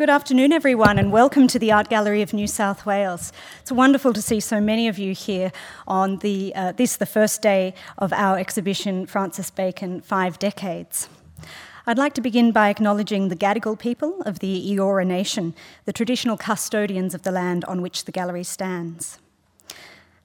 Good afternoon, everyone, and welcome to the Art Gallery of New South Wales. It's wonderful to see so many of you here on the, uh, this, the first day of our exhibition, Francis Bacon Five Decades. I'd like to begin by acknowledging the Gadigal people of the Eora Nation, the traditional custodians of the land on which the gallery stands.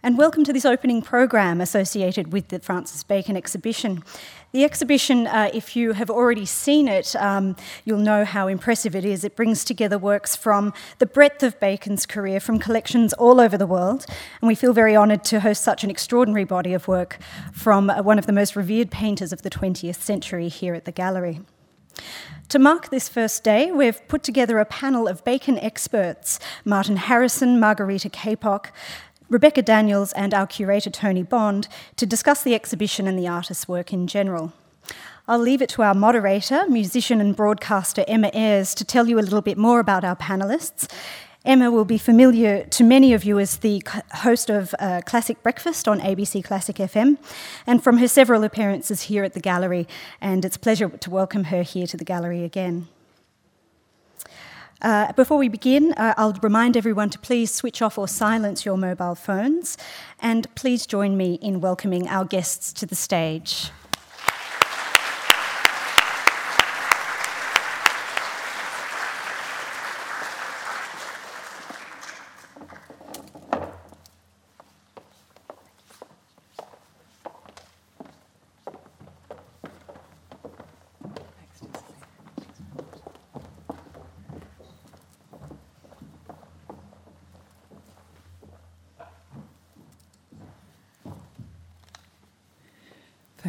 And welcome to this opening program associated with the Francis Bacon exhibition. The exhibition, uh, if you have already seen it, um, you'll know how impressive it is. It brings together works from the breadth of Bacon's career from collections all over the world, and we feel very honoured to host such an extraordinary body of work from uh, one of the most revered painters of the 20th century here at the gallery. To mark this first day, we've put together a panel of Bacon experts Martin Harrison, Margarita Cappock, Rebecca Daniels and our curator Tony Bond to discuss the exhibition and the artist's work in general. I'll leave it to our moderator, musician and broadcaster Emma Ayres, to tell you a little bit more about our panelists. Emma will be familiar to many of you as the host of uh, Classic Breakfast on ABC Classic FM and from her several appearances here at the gallery, and it's a pleasure to welcome her here to the gallery again. Uh, before we begin, uh, I'll remind everyone to please switch off or silence your mobile phones, and please join me in welcoming our guests to the stage.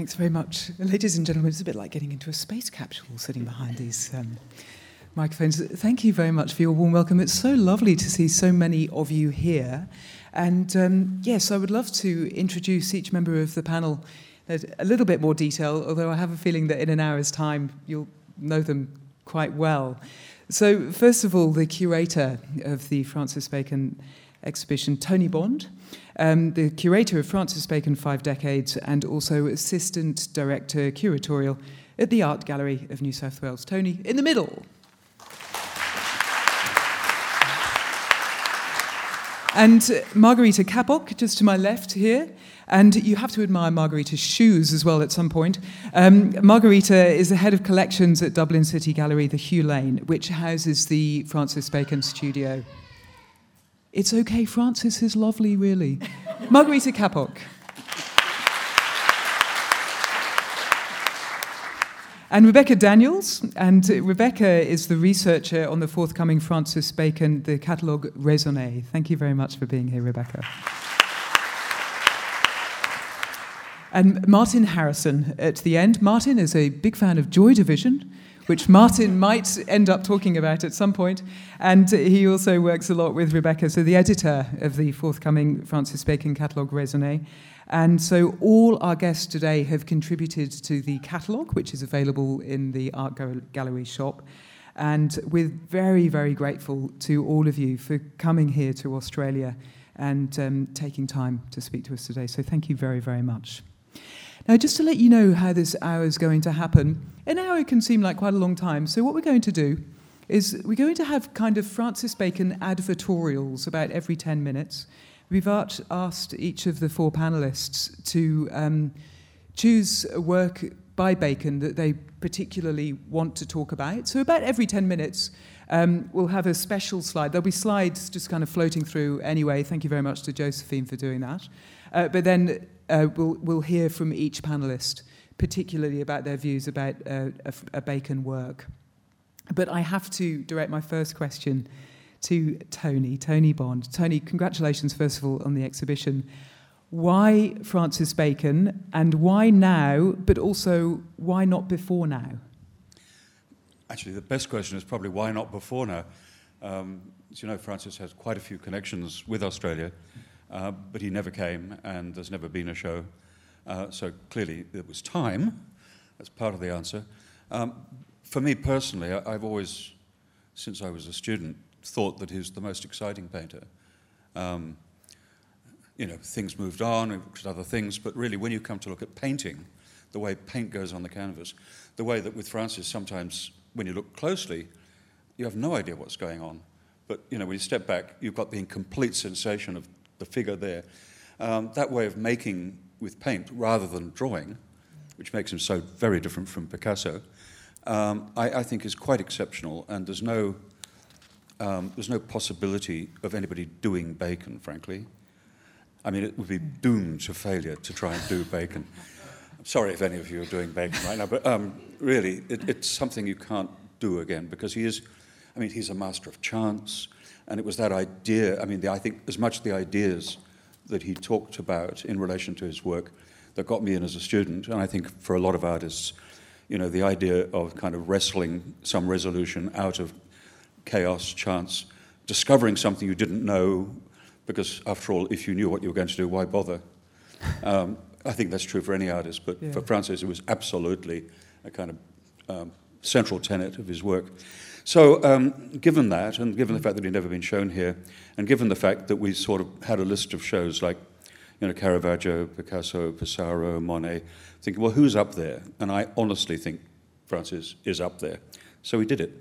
Thanks very much. Ladies and gentlemen, it's a bit like getting into a space capsule sitting behind these um, microphones. Thank you very much for your warm welcome. It's so lovely to see so many of you here. And um, yes, I would love to introduce each member of the panel in a little bit more detail, although I have a feeling that in an hour's time you'll know them quite well. So, first of all, the curator of the Francis Bacon exhibition, Tony Bond um, the curator of Francis Bacon Five Decades, and also assistant director curatorial at the Art Gallery of New South Wales. Tony, in the middle. And Margarita Cappock, just to my left here. And you have to admire Margarita's shoes as well at some point. Um, Margarita is the head of collections at Dublin City Gallery, the Hugh Lane, which houses the Francis Bacon studio. It's okay, Francis is lovely, really. Margarita Cappock. And Rebecca Daniels, and Rebecca is the researcher on the forthcoming Francis Bacon, the catalogue Raisonné. Thank you very much for being here, Rebecca. And Martin Harrison at the end. Martin is a big fan of Joy Division, which Martin might end up talking about at some point. And he also works a lot with Rebecca, so the editor of the forthcoming Francis Bacon catalogue Raisonné. And so all our guests today have contributed to the catalogue, which is available in the Art Gallery shop. And we're very, very grateful to all of you for coming here to Australia and um, taking time to speak to us today. So thank you very, very much. Now, just to let you know how this hour is going to happen, an hour can seem like quite a long time. So, what we're going to do is we're going to have kind of Francis Bacon advertorials about every 10 minutes. We've asked each of the four panelists to um, choose a work by Bacon that they particularly want to talk about. So, about every 10 minutes, um, we'll have a special slide. There'll be slides just kind of floating through anyway. Thank you very much to Josephine for doing that. Uh, but then uh, we'll, we'll hear from each panelist, particularly about their views about uh, a, a Bacon work. But I have to direct my first question to Tony, Tony Bond. Tony, congratulations, first of all, on the exhibition. Why Francis Bacon, and why now, but also why not before now? Actually, the best question is probably why not before now? Um, as you know, Francis has quite a few connections with Australia. Uh, but he never came, and there's never been a show. Uh, so clearly, it was time. That's part of the answer. Um, for me personally, I, have always, since I was a student, thought that he's the most exciting painter. Um, you know, things moved on, we looked at other things, but really, when you come to look at painting, the way paint goes on the canvas, the way that with Francis, sometimes when you look closely, you have no idea what's going on. But you know, when you step back, you've got the incomplete sensation of the figure there. Um, that way of making with paint rather than drawing, which makes him so very different from Picasso, um, I, I, think is quite exceptional. And there's no, um, there's no possibility of anybody doing Bacon, frankly. I mean, it would be doomed to failure to try and do Bacon. I'm sorry if any of you are doing Bacon right now, but um, really, it, it's something you can't do again because he is, I mean, he's a master of chance. And it was that idea, I mean, the, I think as much the ideas that he talked about in relation to his work that got me in as a student. And I think for a lot of artists, you know, the idea of kind of wrestling some resolution out of chaos, chance, discovering something you didn't know, because after all, if you knew what you were going to do, why bother? Um, I think that's true for any artist, but yeah. for Francis, it was absolutely a kind of um, central tenet of his work. So, um, given that, and given the fact that he'd never been shown here, and given the fact that we sort of had a list of shows like, you know, Caravaggio, Picasso, Pissarro, Monet, thinking, well, who's up there? And I honestly think Francis is up there. So we did it.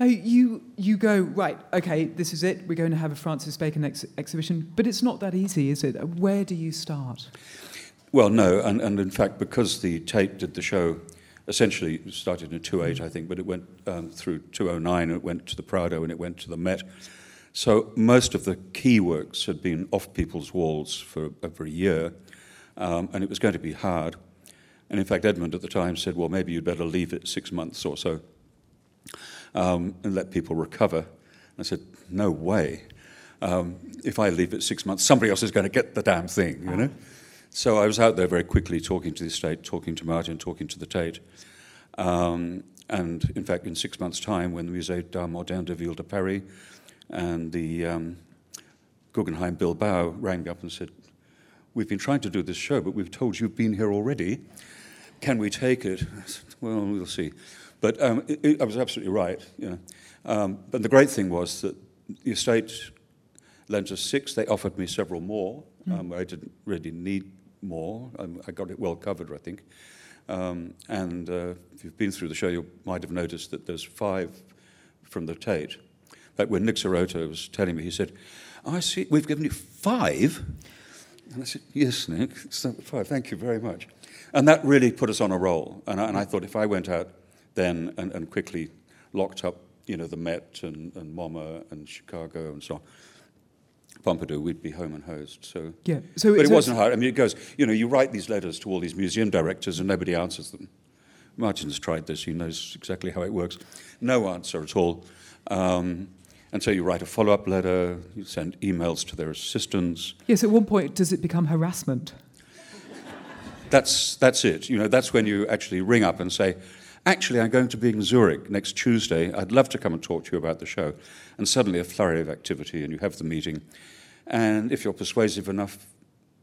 Now, you, you go, right, okay, this is it, we're going to have a Francis Bacon ex- exhibition, but it's not that easy, is it? Where do you start? Well, no, and, and in fact, because the Tate did the show essentially started in 28, I think, but it went um, through 209, it went to the Prado, and it went to the Met. So most of the key works had been off people's walls for over a year, um, and it was going to be hard. And in fact, Edmund at the time said, well, maybe you'd better leave it six months or so um, and let people recover. And I said, no way. Um, if I leave it six months, somebody else is going to get the damn thing, you know? So I was out there very quickly talking to the estate, talking to Martin, talking to the Tate. Um, and in fact, in six months' time, when the Musée d'Art Moderne de Ville de Paris and the um, Guggenheim Bilbao rang me up and said, We've been trying to do this show, but we've told you've been here already. Can we take it? Said, well, we'll see. But um, it, it, I was absolutely right. You know. Um, but the great thing was that the estate lent us six. They offered me several more. Mm. I didn't really need more. Um, I got it well covered, I think. Um, and uh, if you've been through the show, you might have noticed that there's five from the Tate. Fact, when Nick Serota was telling me, he said, I see, we've given you five? And I said, yes, Nick, it's five, thank you very much. And that really put us on a roll. And I, and I thought if I went out then and, and quickly locked up, you know, the Met and, and MoMA and Chicago and so on, Pompidou, we'd be home and hosed. So, yeah. So but it wasn't hard. I mean, it goes. You know, you write these letters to all these museum directors, and nobody answers them. Martin's tried this; he knows exactly how it works. No answer at all. Um, and so you write a follow-up letter. You send emails to their assistants. Yes. At one point, does it become harassment? That's that's it. You know, that's when you actually ring up and say, Actually, I'm going to be in Zurich next Tuesday. I'd love to come and talk to you about the show. And suddenly a flurry of activity, and you have the meeting. And if you're persuasive enough,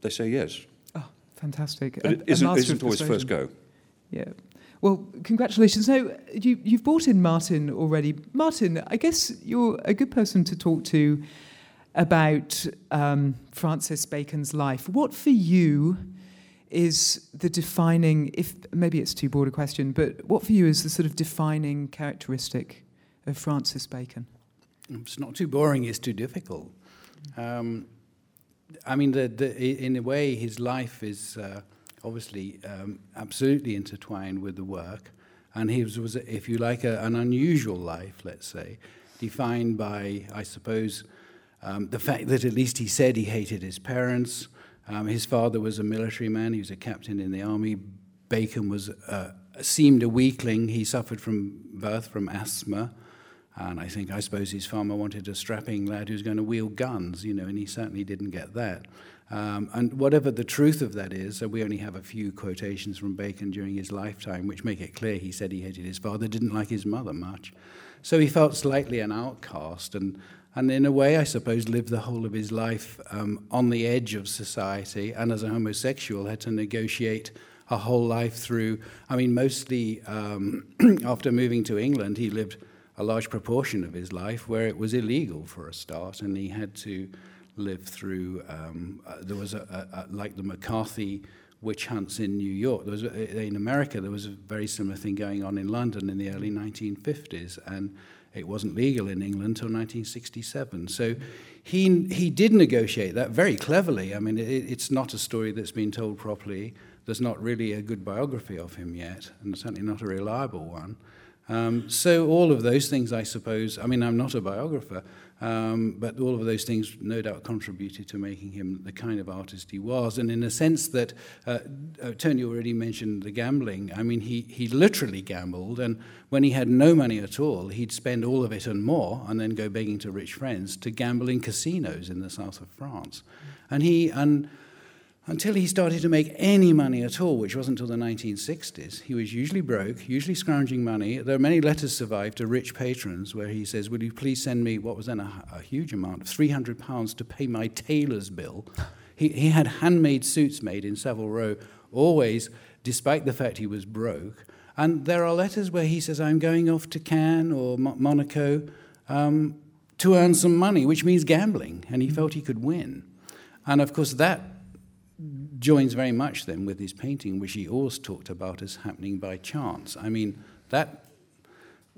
they say yes. Oh, fantastic. But it isn't, isn't always first go. Yeah. Well, congratulations. Now, you, you've brought in Martin already. Martin, I guess you're a good person to talk to about um, Francis Bacon's life. What for you is the defining, if maybe it's too broad a question, but what for you is the sort of defining characteristic of Francis Bacon? It's not too boring, it's too difficult. Um, I mean, the, the, in a way, his life is uh, obviously um, absolutely intertwined with the work. And he was, was if you like, a, an unusual life, let's say, defined by, I suppose, um, the fact that at least he said he hated his parents. Um, his father was a military man, he was a captain in the army. Bacon was uh, seemed a weakling. He suffered from birth from asthma. And I think, I suppose his farmer wanted a strapping lad who's going to wield guns, you know, and he certainly didn't get that. Um, and whatever the truth of that is, so we only have a few quotations from Bacon during his lifetime, which make it clear he said he hated his father, didn't like his mother much. So he felt slightly an outcast, and, and in a way, I suppose, lived the whole of his life um, on the edge of society, and as a homosexual, had to negotiate a whole life through. I mean, mostly um, after moving to England, he lived a large proportion of his life where it was illegal for a start, and he had to live through. Um, uh, there was a, a, a, like the McCarthy witch hunts in New York. There was, in America, there was a very similar thing going on in London in the early 1950s, and it wasn't legal in England until 1967. So he, he did negotiate that very cleverly. I mean, it, it's not a story that's been told properly. There's not really a good biography of him yet, and certainly not a reliable one. Um, so all of those things, I suppose, I mean, I'm not a biographer, um, but all of those things no doubt contributed to making him the kind of artist he was. And in a sense that, uh, uh, Tony already mentioned the gambling. I mean, he, he literally gambled, and when he had no money at all, he'd spend all of it and more, and then go begging to rich friends to gamble in casinos in the south of France. And he, and until he started to make any money at all, which wasn't until the 1960s. He was usually broke, usually scrounging money. There are many letters survived to rich patrons where he says, Will you please send me what was then a, a huge amount of £300 to pay my tailor's bill? He, he had handmade suits made in Savile Row, always, despite the fact he was broke. And there are letters where he says, I'm going off to Cannes or Monaco um, to earn some money, which means gambling. And he felt he could win. And of course, that joins very much then with his painting, which he always talked about as happening by chance. I mean, that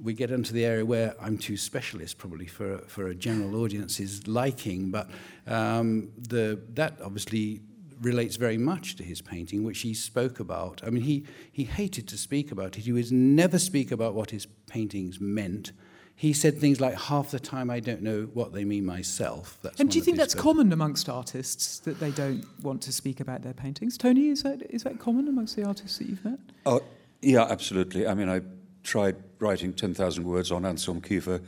we get into the area where I'm too specialist probably for, for a general audience's liking, but um, the, that obviously relates very much to his painting, which he spoke about. I mean, he, he hated to speak about it. He would never speak about what his paintings meant he said things like, half the time I don't know what they mean myself. That's and do you think that's common amongst artists, that they don't want to speak about their paintings? Tony, is that, is that common amongst the artists that you've met? Oh, yeah, absolutely. I mean, I tried writing 10,000 words on Anselm Kiefer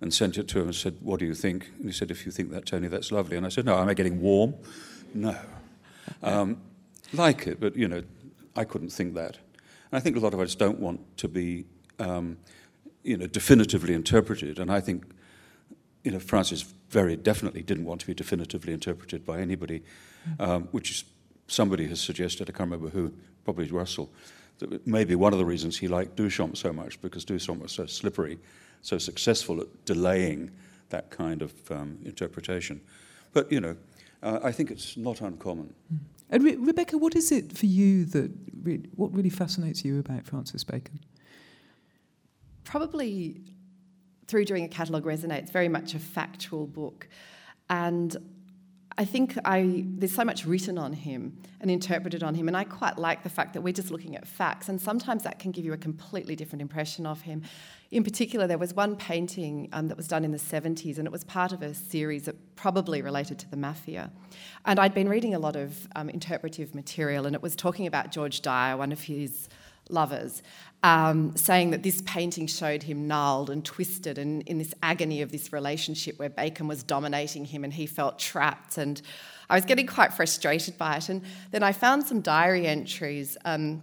and sent it to him and said, what do you think? And he said, if you think that, Tony, that's lovely. And I said, no, am I getting warm? No. Um, like it, but, you know, I couldn't think that. And I think a lot of us don't want to be... Um, you know, definitively interpreted. And I think, you know, Francis very definitely didn't want to be definitively interpreted by anybody, um, which somebody has suggested, I can't remember who, probably Russell, that maybe one of the reasons he liked Duchamp so much, because Duchamp was so slippery, so successful at delaying that kind of um, interpretation. But, you know, uh, I think it's not uncommon. And Re- Rebecca, what is it for you that, re- what really fascinates you about Francis Bacon? Probably through doing a catalogue raisonné, it's very much a factual book. And I think I, there's so much written on him and interpreted on him, and I quite like the fact that we're just looking at facts, and sometimes that can give you a completely different impression of him. In particular, there was one painting um, that was done in the 70s, and it was part of a series that probably related to the mafia. And I'd been reading a lot of um, interpretive material, and it was talking about George Dyer, one of his lovers, um, saying that this painting showed him gnarled and twisted and in this agony of this relationship where Bacon was dominating him and he felt trapped. And I was getting quite frustrated by it. And then I found some diary entries um,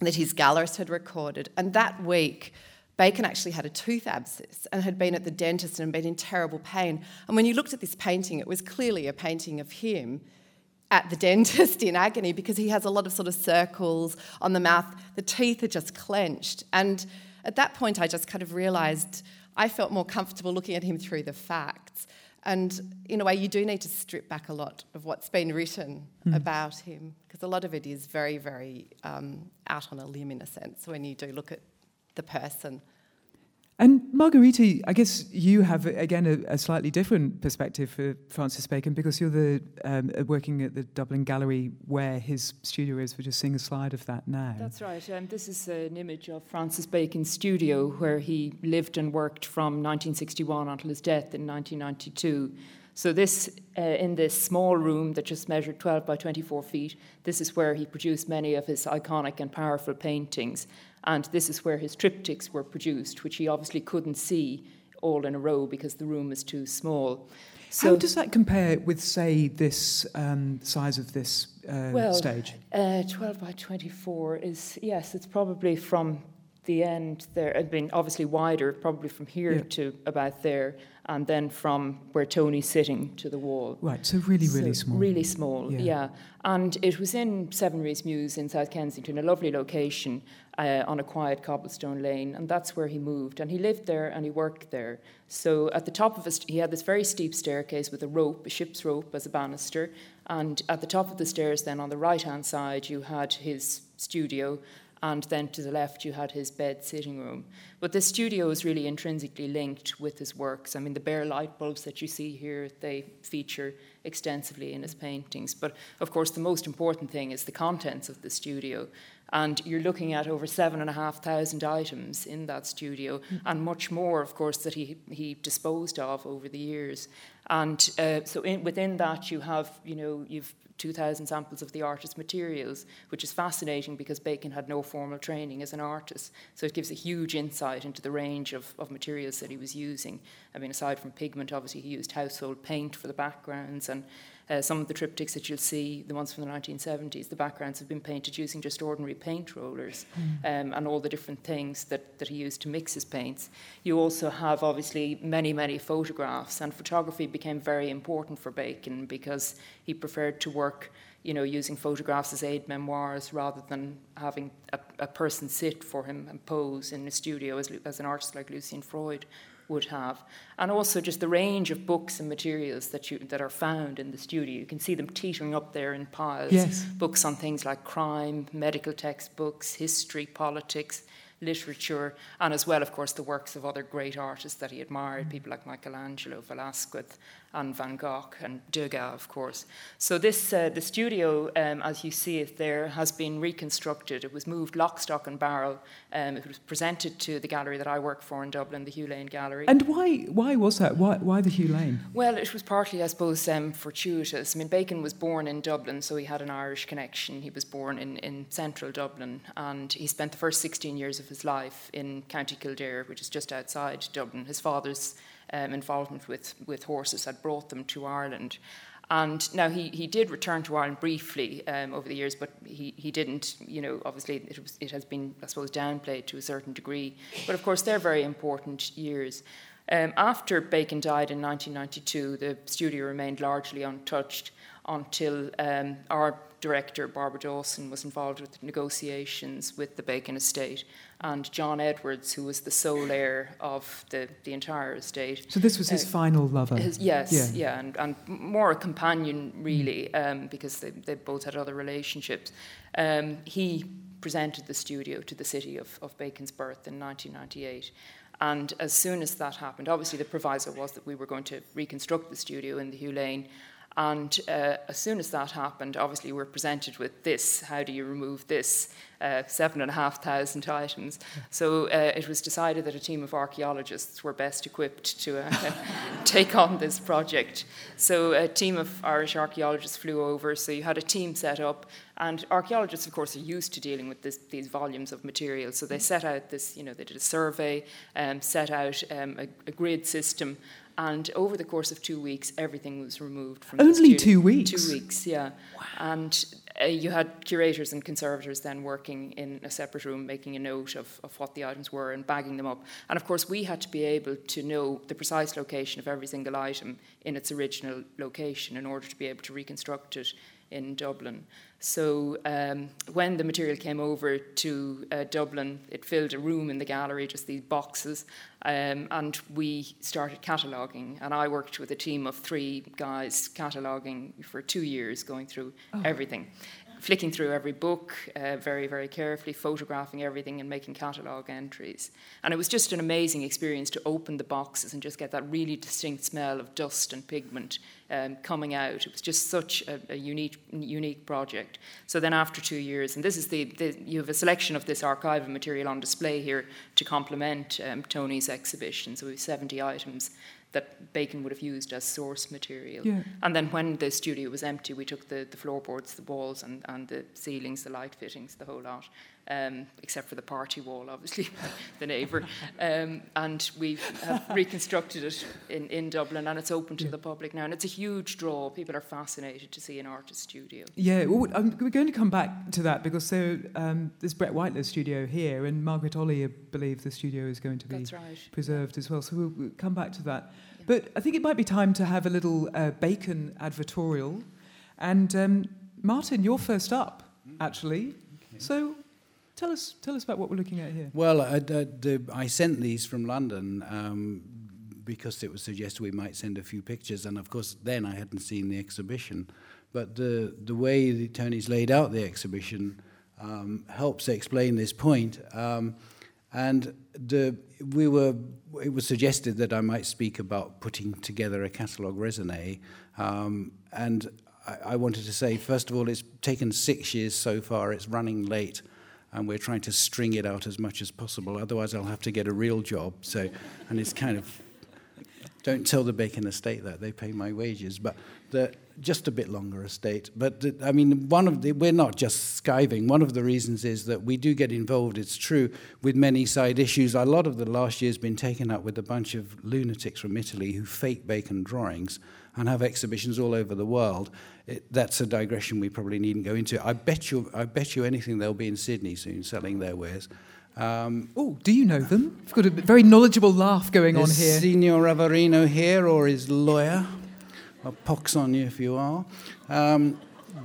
that his gallerist had recorded. And that week, Bacon actually had a tooth abscess and had been at the dentist and been in terrible pain. And when you looked at this painting, it was clearly a painting of him at the dentist in agony because he has a lot of sort of circles on the mouth. The teeth are just clenched. And at that point, I just kind of realized I felt more comfortable looking at him through the facts. And in a way, you do need to strip back a lot of what's been written mm. about him because a lot of it is very, very um, out on a limb in a sense when you do look at the person. And Margarita, I guess you have again a, a, slightly different perspective for Francis Bacon because you're the um, uh, working at the Dublin Gallery where his studio is. We're just seeing a slide of that now. That's right. Um, this is an image of Francis Bacon's studio where he lived and worked from 1961 until his death in 1992. So this, uh, in this small room that just measured 12 by 24 feet, this is where he produced many of his iconic and powerful paintings. And this is where his triptychs were produced, which he obviously couldn't see all in a row because the room is too small. So, How does that compare with, say, this um, size of this uh, well, stage? Uh, 12 by 24 is, yes, it's probably from the end there, I mean, obviously wider, probably from here yeah. to about there, and then from where Tony's sitting to the wall. Right, so really, really so small. Really small, yeah. yeah. And it was in Seven Reece Mews in South Kensington, a lovely location. uh, on a quiet cobblestone lane, and that's where he moved. And he lived there and he worked there. So at the top of his, he had this very steep staircase with a rope, a ship's rope as a banister. And at the top of the stairs, then on the right hand side, you had his studio, and then to the left, you had his bed sitting room. But the studio is really intrinsically linked with his works. I mean, the bare light bulbs that you see here, they feature extensively in his paintings. But of course, the most important thing is the contents of the studio. And you're looking at over seven and a half thousand items in that studio, mm. and much more, of course, that he, he disposed of over the years. And uh, so in, within that, you have, you know, you've 2,000 samples of the artist's materials, which is fascinating because Bacon had no formal training as an artist. So it gives a huge insight into the range of, of materials that he was using. I mean, aside from pigment, obviously, he used household paint for the backgrounds and uh, some of the triptychs that you'll see, the ones from the 1970s, the backgrounds have been painted using just ordinary paint rollers mm. um, and all the different things that, that he used to mix his paints. You also have, obviously, many, many photographs, and photography became very important for Bacon because he preferred to work you know, using photographs as aid memoirs rather than having a, a person sit for him and pose in a studio as, as an artist like Lucian Freud would have, and also just the range of books and materials that you that are found in the studio. You can see them teetering up there in piles. Yes. Books on things like crime, medical textbooks, history, politics, literature, and as well, of course, the works of other great artists that he admired, people like Michelangelo, Velasquez, and Van Gogh, and Degas, of course. So this, uh, the studio, um, as you see it there, has been reconstructed. It was moved lock, stock, and barrel. Um, it was presented to the gallery that I work for in Dublin, the Hugh Lane Gallery. And why, why was that? Why, why the Hugh Lane? Well, it was partly, I suppose, um, fortuitous. I mean, Bacon was born in Dublin, so he had an Irish connection. He was born in, in central Dublin, and he spent the first 16 years of his life in County Kildare, which is just outside Dublin. His father's um, involvement with, with horses had brought them to Ireland. And now he, he did return to Ireland briefly um, over the years, but he, he didn't, you know, obviously it, was, it has been, I suppose, downplayed to a certain degree. But of course, they're very important years. Um, after Bacon died in 1992, the studio remained largely untouched until um, our director, Barbara Dawson, was involved with negotiations with the Bacon estate, and John Edwards, who was the sole heir of the, the entire estate. So this was his uh, final lover? His, yes, yeah, yeah and, and more a companion, really, mm. um, because they, they both had other relationships. Um, he presented the studio to the city of, of Bacon's birth in 1998. And as soon as that happened, obviously the proviso was that we were going to reconstruct the studio in the Hugh Lane and uh, as soon as that happened, obviously we're presented with this. How do you remove this? Uh, seven and a half thousand items. So uh, it was decided that a team of archaeologists were best equipped to uh, take on this project. So a team of Irish archaeologists flew over. So you had a team set up, and archaeologists, of course, are used to dealing with this, these volumes of material. So they set out this, you know, they did a survey, um, set out um, a, a grid system and over the course of two weeks, everything was removed from the Only two weeks? Two weeks, yeah. Wow. And uh, you had curators and conservators then working in a separate room, making a note of, of what the items were and bagging them up. And of course, we had to be able to know the precise location of every single item in its original location in order to be able to reconstruct it in Dublin. So um, when the material came over to uh, Dublin, it filled a room in the gallery, just these boxes, um, and we started cataloguing. And I worked with a team of three guys cataloguing for two years, going through oh. everything flicking through every book uh, very, very carefully, photographing everything and making catalogue entries. And it was just an amazing experience to open the boxes and just get that really distinct smell of dust and pigment um, coming out. It was just such a, a, unique, unique project. So then after two years, and this is the, the you have a selection of this archival material on display here to complement um, Tony's exhibition. So we have 70 items that Bacon would have used as source material. Yeah. And then when the studio was empty, we took the, the floorboards, the walls, and, and the ceilings, the light fittings, the whole lot, um, except for the party wall, obviously, the neighbour. Um, and we have reconstructed it in, in Dublin, and it's open to yeah. the public now. And it's a huge draw. People are fascinated to see an artist studio. Yeah, well, um, we're going to come back to that because so um, there's Brett Whiteley's studio here, and Margaret Olley, I believe the studio is going to be right. preserved as well. So we'll, we'll, come back to that. But I think it might be time to have a little uh, Bacon advertorial. And um, Martin, you're first up, actually. Okay. So Tell us, tell us about what we're looking at here. Well, I, the, I sent these from London um, because it was suggested we might send a few pictures, and of course, then I hadn't seen the exhibition. But the, the way the Tony's laid out the exhibition um, helps explain this point. Um, and the, we were, it was suggested that I might speak about putting together a catalogue raisonné. Um, and I, I wanted to say, first of all, it's taken six years so far, it's running late, and we're trying to string it out as much as possible. Otherwise, I'll have to get a real job. So, and it's kind of, don't tell the Bacon estate that, they pay my wages. But the, just a bit longer estate. But I mean, one of the, we're not just skiving. One of the reasons is that we do get involved, it's true, with many side issues. A lot of the last year has been taken up with a bunch of lunatics from Italy who fake Bacon drawings and have exhibitions all over the world. It, that's a digression we probably needn't go into. I bet you, I bet you anything they'll be in Sydney soon selling their wares. Um, oh, do you know them? We've got a very knowledgeable laugh going on here. Signor Ravarino here or his lawyer? A pox on you if you are. Um,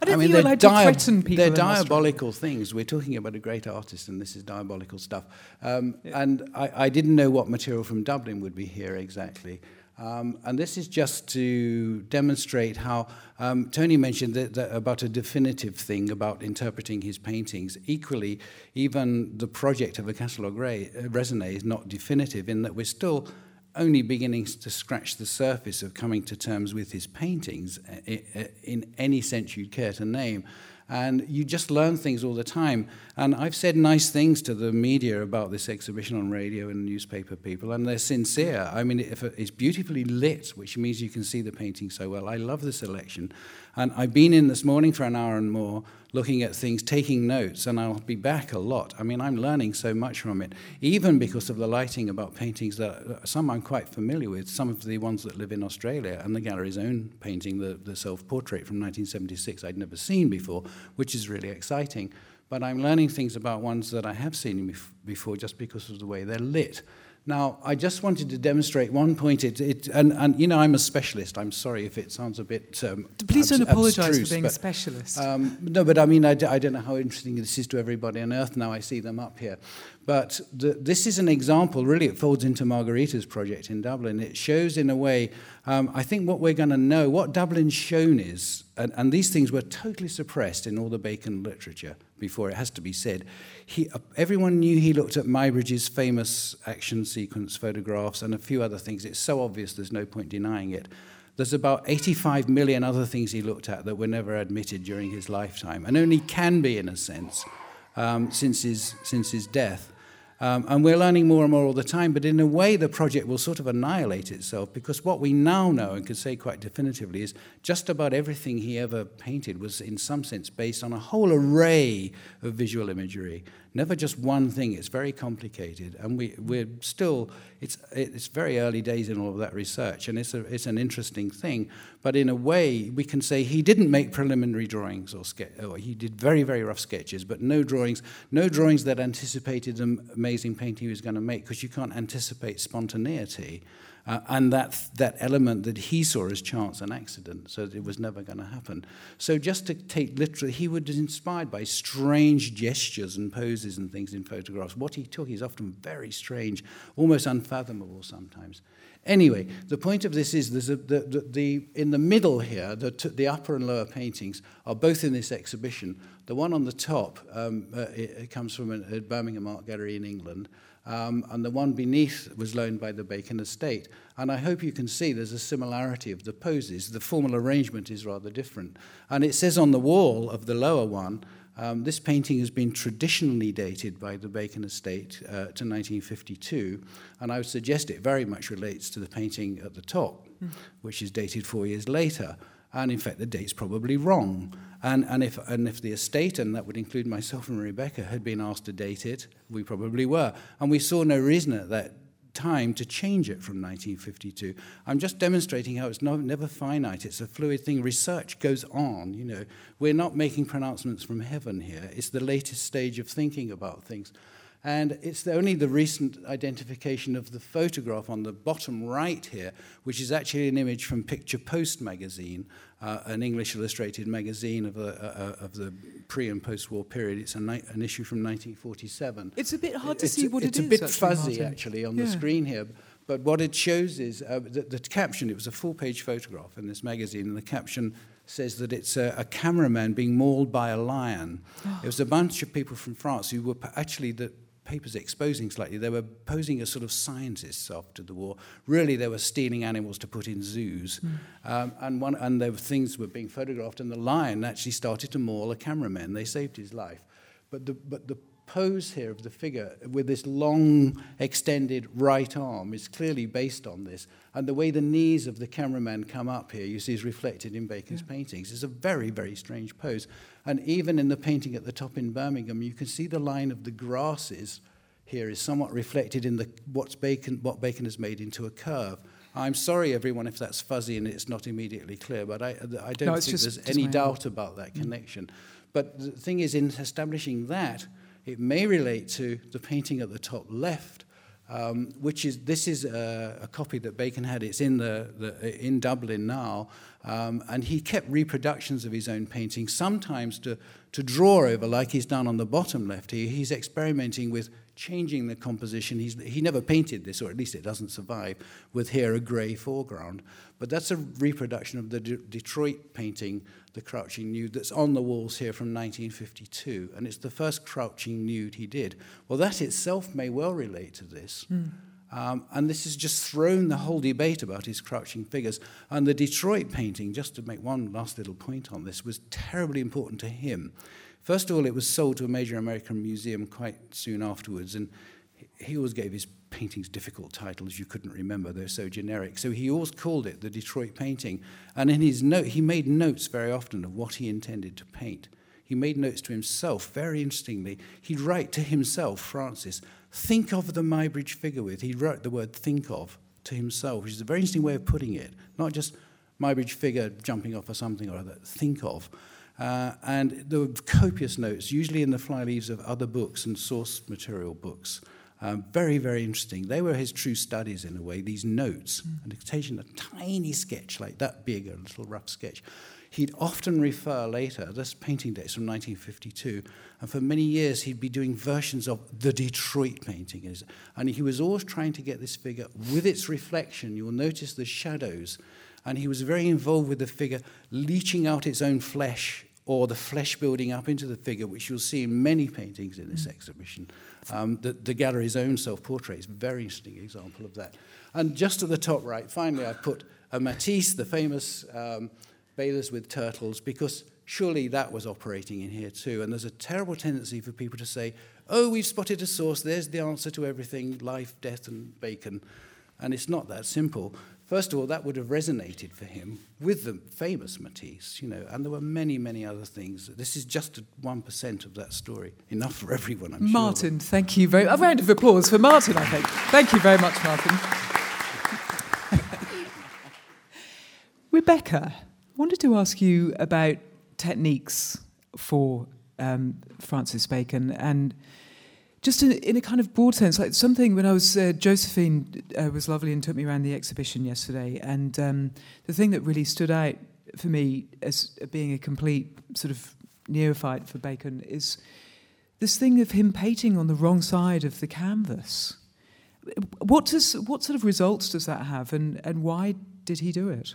I don't I mean, think you're allowed to threaten people. They're diabolical things. We're talking about a great artist, and this is diabolical stuff. Um, yeah. And I, I, didn't know what material from Dublin would be here exactly. Um, and this is just to demonstrate how um, Tony mentioned that, that about a definitive thing about interpreting his paintings. Equally, even the project of a catalogue raisonné is not definitive in that we're still only beginning to scratch the surface of coming to terms with his paintings uh, uh, in any sense you'd care to name. And you just learn things all the time. And I've said nice things to the media about this exhibition on radio and newspaper people, and they're sincere. I mean, it's beautifully lit, which means you can see the painting so well. I love the selection. And I've been in this morning for an hour and more looking at things, taking notes, and I'll be back a lot. I mean, I'm learning so much from it, even because of the lighting about paintings that uh, some I'm quite familiar with, some of the ones that live in Australia, and the gallery's own painting, the, the self portrait from 1976, I'd never seen before, which is really exciting. But I'm learning things about ones that I have seen before just because of the way they're lit. Now, I just wanted to demonstrate one point. It, it, and, and, you know, I'm a specialist. I'm sorry if it sounds a bit. Um, Please don't apologize for being but, a specialist. Um, no, but I mean, I d- I don't know how interesting this is to everybody on earth now I see them up here. But the, this is an example, really, it folds into Margarita's project in Dublin. It shows, in a way, um, I think what we're going to know, what Dublin's shown is, and, and, these things were totally suppressed in all the Bacon literature before, it has to be said. He, uh, everyone knew he looked at Muybridge's famous action sequence photographs and a few other things. It's so obvious there's no point denying it. There's about 85 million other things he looked at that were never admitted during his lifetime, and only can be, in a sense, um, since, his, since his death. Um, and we're learning more and more all the time, but in a way, the project will sort of annihilate itself because what we now know and can say quite definitively is just about everything he ever painted was, in some sense, based on a whole array of visual imagery never just one thing. It's very complicated, and we, we're still, it's, it's very early days in all of that research, and it's, a, it's an interesting thing. But in a way, we can say he didn't make preliminary drawings, or, ske- or he did very, very rough sketches, but no drawings, no drawings that anticipated the amazing painting he was going to make, because you can't anticipate spontaneity. Uh, and that, that element that he saw as chance and accident, so it was never going to happen. So, just to take literally, he was inspired by strange gestures and poses and things in photographs. What he took is often very strange, almost unfathomable sometimes. Anyway, the point of this is there's a, the, the, the, in the middle here, the, the upper and lower paintings are both in this exhibition. The one on the top um, uh, it, it comes from a, a Birmingham Art Gallery in England, um, and the one beneath was loaned by the Bacon Estate. And I hope you can see there's a similarity of the poses. The formal arrangement is rather different. And it says on the wall of the lower one, um, this painting has been traditionally dated by the Bacon Estate uh, to 1952, and I would suggest it very much relates to the painting at the top, mm. which is dated four years later. And in fact, the date's probably wrong. And, and, if, and if the estate, and that would include myself and Rebecca, had been asked to date it, we probably were. And we saw no reason at that time to change it from 1952. I'm just demonstrating how it's not, never finite. It's a fluid thing. Research goes on. You know, we're not making pronouncements from heaven here. It's the latest stage of thinking about things. And it's the, only the recent identification of the photograph on the bottom right here, which is actually an image from Picture Post magazine, uh, an English illustrated magazine of, a, uh, of the pre and post war period. It's ni- an issue from 1947. It's a bit hard to it's, see what it's it a bit actually, fuzzy, Martin. actually, on Yeah. the screen here. But what it shows is uh, the, the caption, it was a full page photograph in this magazine, and the caption says that it's a, a cameraman being mauled by a lion. It was a bunch of people from France who were actually the papers exposing slightly. They were posing as sort of scientists after the war. Really, they were stealing animals to put in zoos. Um, and, one, and there were things were being photographed, and the lion actually started to maul a cameraman. They saved his life. But the, but the pose here of the figure with this long extended right arm is clearly based on this. And the way the knees of the cameraman come up here, you see, is reflected in Bacon's paintings. It's a very, very strange pose. And even in the painting at the top in Birmingham, you can see the line of the grasses here is somewhat reflected in the, what's Bacon, what Bacon has made into a curve. I'm sorry, everyone, if that's fuzzy and it's not immediately clear, but I, I don't No, think just- there's any doubt about that connection. But the thing is, in establishing that, it may relate to the painting at the top left, um, which is this is a, a copy that Bacon had. It's in the, the in Dublin now, um, and he kept reproductions of his own paintings, sometimes to to draw over, like he's done on the bottom left here. He's experimenting with changing the composition. He's, he never painted this, or at least it doesn't survive, with here a grey foreground. But that's a reproduction of the De- Detroit painting, The Crouching Nude, that's on the walls here from 1952. And it's the first crouching nude he did. Well, that itself may well relate to this. Um, and this has just thrown the whole debate about his crouching figures. And the Detroit painting, just to make one last little point on this, was terribly important to him. First of all, it was sold to a major American museum quite soon afterwards, and he always gave his paintings difficult titles you couldn't remember. They're so generic. So he always called it the Detroit painting. And in his note, he made notes very often of what he intended to paint. He made notes to himself, very interestingly. He'd write to himself, Francis, think of the Muybridge figure with. He wrote the word think of to himself, which is a very interesting way of putting it. Not just Muybridge figure jumping off or something or other, think of. Uh, and there were copious notes, usually in the fly leaves of other books and source material books. Um, very, very interesting. They were his true studies in a way, these notes. And occasionally a tiny sketch like that big, a little rough sketch. He'd often refer later, this painting dates from 1952, and for many years he'd be doing versions of the Detroit painting. And he was always trying to get this figure with its reflection. You'll notice the shadows. And he was very involved with the figure leaching out its own flesh or the flesh building up into the figure, which you'll see in many paintings in this exhibition. Um, the, the gallery's own self-portrait is a very interesting example of that. And just at the top right, finally, I put a Matisse, the famous um, with Turtles, because surely that was operating in here too. And there's a terrible tendency for people to say, oh, we've spotted a source, there's the answer to everything, life, death, and bacon. And it's not that simple. First of all, that would have resonated for him with the famous Matisse, you know, and there were many, many other things. This is just 1% of that story. Enough for everyone, I'm Martin, thank you very A round of applause for Martin, I think. Thank you very much, Martin. Rebecca, I wanted to ask you about techniques for um, Francis Bacon and just in, in, a kind of broad sense, like something when I was, uh, Josephine uh, was lovely and took me around the exhibition yesterday. And um, the thing that really stood out for me as being a complete sort of neophyte for Bacon is this thing of him painting on the wrong side of the canvas. What, does, what sort of results does that have, and, and why did he do it?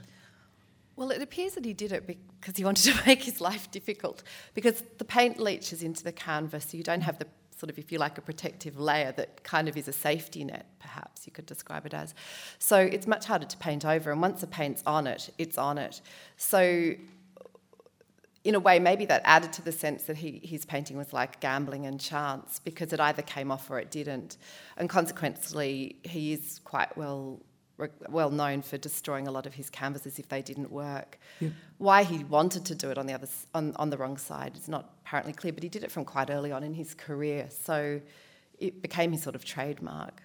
Well, it appears that he did it because he wanted to make his life difficult, because the paint leaches into the canvas, so you don't have the sort of, if you like, a protective layer that kind of is a safety net, perhaps you could describe it as. So it's much harder to paint over, and once the paint's on it, it's on it. So in a way, maybe that added to the sense that he, his painting was like gambling and chance because it either came off or it didn't. And consequently, he is quite well well known for destroying a lot of his canvases if they didn't work. Yeah. Why he wanted to do it on the other on, on the wrong side is not apparently clear, but he did it from quite early on in his career, so it became his sort of trademark.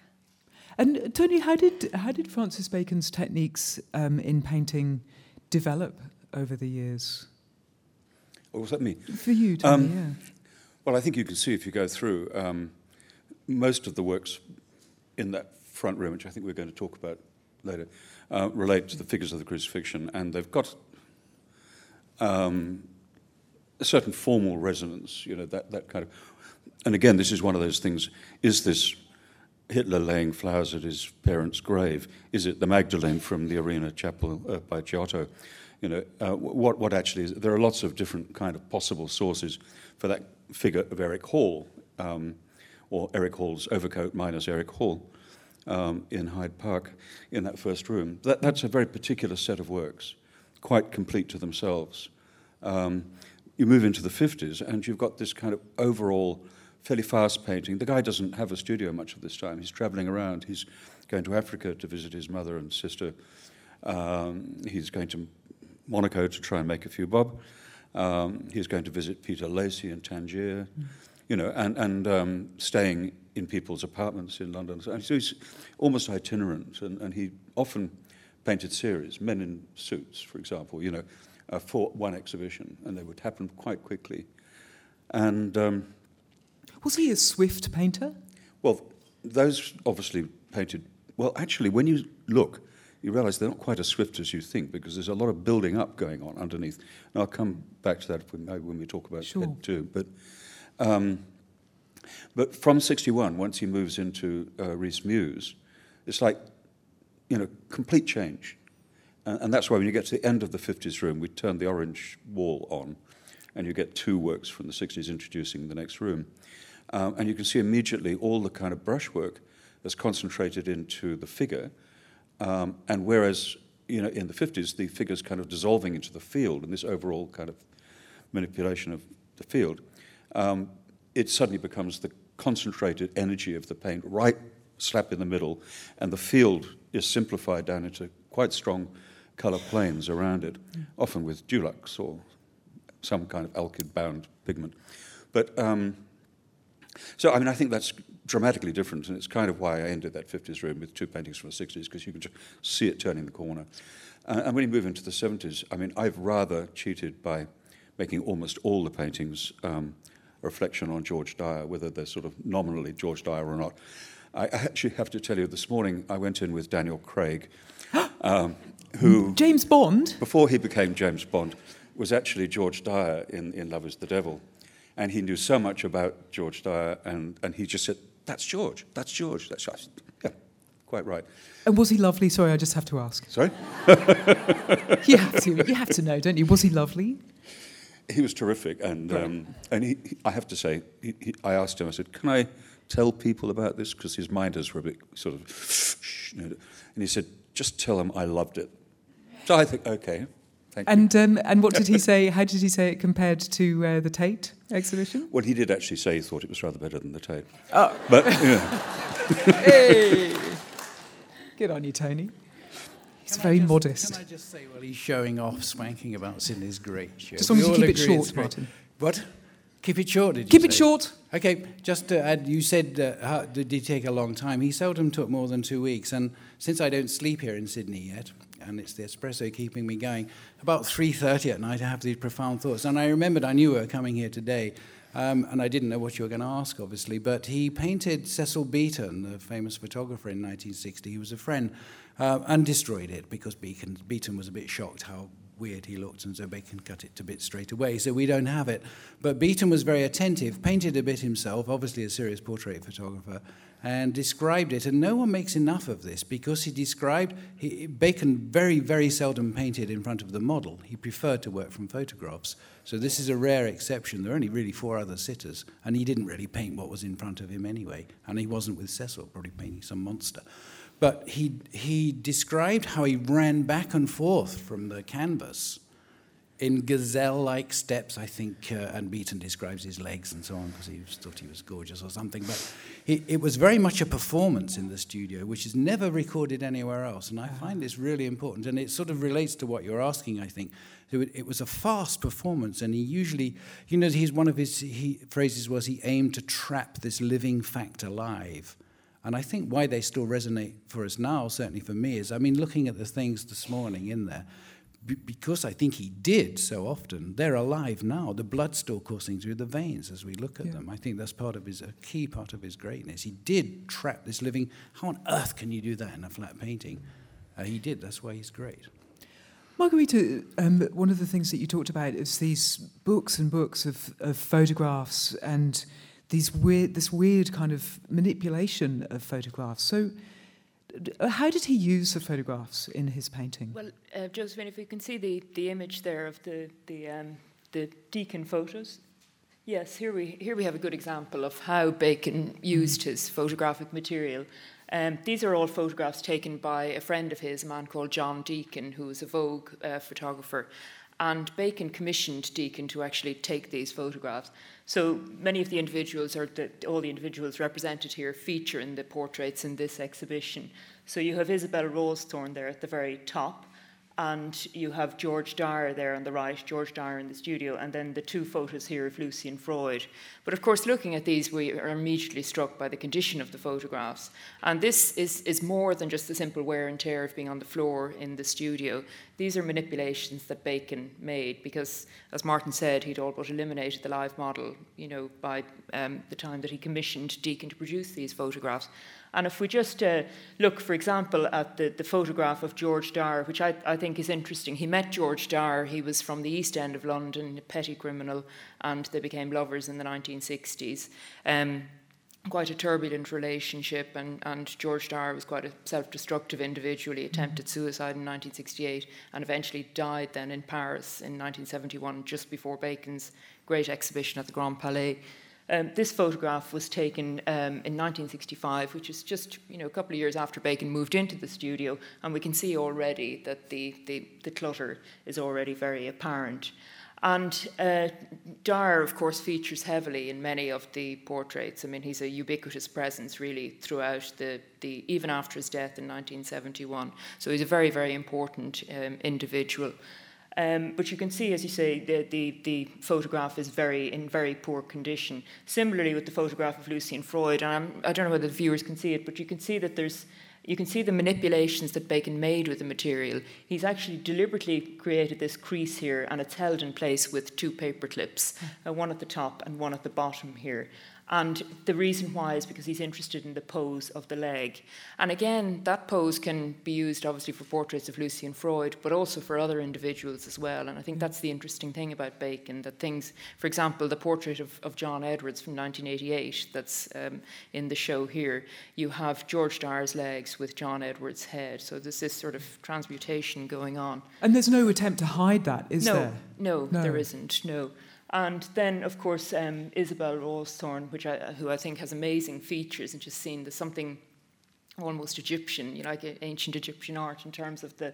And Tony, how did how did Francis Bacon's techniques um, in painting develop over the years? What was that mean? For you, Tony, Um, yeah. Well, I think you can see if you go through. Um, most of the works in that front room, which I think we're going to talk about later, uh, relate to the figures of the crucifixion, and they've got um, a certain formal resonance, you know, that, that kind of. And again, this is one of those things is this Hitler laying flowers at his parents' grave? Is it the Magdalene from the Arena Chapel uh, by Giotto? You know, uh, what, what actually is, there are lots of different kind of possible sources for that figure of Eric Hall, um, or Eric Hall's overcoat minus Eric Hall um, in Hyde Park in that first room. That, that's a very particular set of works, quite complete to themselves. Um, you move into the 50s and you've got this kind of overall fairly fast painting. The guy doesn't have a studio much of this time. He's traveling around. He's going to Africa to visit his mother and sister. Um, he's going to Monaco to try and make a few bob. Um, he's going to visit Peter Lacy in Tangier, you know, and, and um, staying in people's apartments in London. So he's almost itinerant, and, and he often painted series, men in suits, for example, you know, uh, for one exhibition, and they would happen quite quickly. And um, was he a swift painter? Well, those obviously painted. Well, actually, when you look, you realize they're not quite as swift as you think because there's a lot of building up going on underneath. And I'll come back to that when we talk about sure. Ed too. But, um, but from 61, once he moves into uh, Reece Mews, it's like, you know, complete change. And, and that's why when you get to the end of the 50s room, we turn the orange wall on, and you get two works from the 60s introducing the next room. Um, and you can see immediately all the kind of brushwork that's concentrated into the figure. Um, and whereas, you know, in the 50s, the figure's kind of dissolving into the field and this overall kind of manipulation of the field, um, it suddenly becomes the concentrated energy of the paint right slap in the middle, and the field is simplified down into quite strong color planes around it, mm. often with Dulux or some kind of alkyd bound pigment. But um, so, I mean, I think that's dramatically different, and it's kind of why I ended that 50s room with two paintings from the 60s, because you can just see it turning the corner. Uh, and when you move into the 70s, I mean, I've rather cheated by making almost all the paintings um, reflection on George Dyer, whether they're sort of nominally George Dyer or not. I actually have to tell you, this morning I went in with Daniel Craig, um, who. James Bond? Before he became James Bond, was actually George Dyer in, in Love is the Devil. And he knew so much about George Dyer, and, and he just said, That's George, that's George, that's George. Yeah, quite right. And was he lovely? Sorry, I just have to ask. Sorry? you, have to, you have to know, don't you? Was he lovely? He was terrific, and, um, and he, he, I have to say, he, he, I asked him, I said, Can I tell people about this? Because his minders were a bit sort of, you know, and he said, Just tell them I loved it. So I think, okay, Thank and um, and what did he say? How did he say it compared to uh, the Tate exhibition? Well, he did actually say he thought it was rather better than the Tate. Oh. But hey, good on you, Tony. He's can very just, modest. Can I just say, well, he's showing off, swanking about Sydney's great show. Just as long as you keep it short, Martin. What? Keep it short, did Keep it say? short. Okay, just to add, you said, uh, how, did he take a long time? He seldom took more than two weeks. And since I don't sleep here in Sydney yet, and it's the espresso keeping me going. About 3.30 at night, I have these profound thoughts. And I remembered I knew we were coming here today, um, and I didn't know what you were going to ask, obviously, but he painted Cecil Beaton, the famous photographer in 1960. He was a friend, uh, and destroyed it because Beacon, Beaton was a bit shocked how weird he looked, and so Bacon cut it to bits straight away. So we don't have it. But Beaton was very attentive, painted a bit himself, obviously a serious portrait photographer, and described it. And no one makes enough of this because he described, he, Bacon very, very seldom painted in front of the model. He preferred to work from photographs. So this is a rare exception. There are only really four other sitters, and he didn't really paint what was in front of him anyway. And he wasn't with Cecil, probably painting some monster. But he, he described how he ran back and forth from the canvas in gazelle like steps, I think, uh, and Beaton describes his legs and so on because he thought he was gorgeous or something. But he, it was very much a performance in the studio, which is never recorded anywhere else. And I find this really important. And it sort of relates to what you're asking, I think. So it, it was a fast performance, and he usually, you know, he's one of his he, phrases was he aimed to trap this living fact alive. And I think why they still resonate for us now, certainly for me, is I mean, looking at the things this morning in there, because I think he did so often, they're alive now. The blood's still coursing through the veins as we look at yeah. them. I think that's part of his, a key part of his greatness. He did trap this living. How on earth can you do that in a flat painting? Uh, he did. That's why he's great. Margarita, um, one of the things that you talked about is these books and books of, of photographs and these weird, this weird kind of manipulation of photographs. So, how did he use the photographs in his painting? Well, uh, Josephine, if you can see the, the image there of the the, um, the Deakin photos. Yes, here we here we have a good example of how Bacon used mm. his photographic material. Um, these are all photographs taken by a friend of his, a man called John Deakin, who was a Vogue uh, photographer. And Bacon commissioned Deakin to actually take these photographs. So many of the individuals, or the, all the individuals represented here, feature in the portraits in this exhibition. So you have Isabel Rawsthorne there at the very top, and you have George Dyer there on the right, George Dyer in the studio, and then the two photos here of Lucian Freud. But of course, looking at these, we are immediately struck by the condition of the photographs. And this is, is more than just the simple wear and tear of being on the floor in the studio. These are manipulations that Bacon made because, as Martin said, he'd all but eliminated the live model, you know, by um, the time that he commissioned Deakin to produce these photographs. And if we just uh, look, for example, at the, the photograph of George Dyer, which I, I think is interesting. He met George Dyer, he was from the East End of London, a petty criminal, and they became lovers in the 1960s. Um, quite a turbulent relationship, and, and George Dyer was quite a self destructive individual. He attempted suicide in 1968 and eventually died then in Paris in 1971, just before Bacon's great exhibition at the Grand Palais. Um, this photograph was taken um, in 1965, which is just you know a couple of years after Bacon moved into the studio, and we can see already that the, the, the clutter is already very apparent. And uh, Dyer, of course, features heavily in many of the portraits. I mean, he's a ubiquitous presence really throughout the, the even after his death in 1971. So he's a very, very important um, individual. Um, but you can see, as you say, the, the, the, photograph is very in very poor condition. Similarly, with the photograph of Lucian Freud, and I'm, I do not know whether the viewers can see it, but you can see that there's you can see the manipulations that Bacon made with the material. He's actually deliberately created this crease here, and it's held in place with two paper clips, uh, one at the top and one at the bottom here. And the reason why is because he's interested in the pose of the leg. And again, that pose can be used obviously for portraits of Lucian Freud, but also for other individuals as well. And I think that's the interesting thing about Bacon that things, for example, the portrait of, of John Edwards from 1988 that's um, in the show here, you have George Dyer's legs with John Edwards' head. So there's this sort of transmutation going on. And there's no attempt to hide that, is no, there? No, no, there isn't, no. And then, of course, um, Isabel Rawsthorne, which I, who I think has amazing features and just seen there's something almost Egyptian, you know, like ancient Egyptian art in terms of the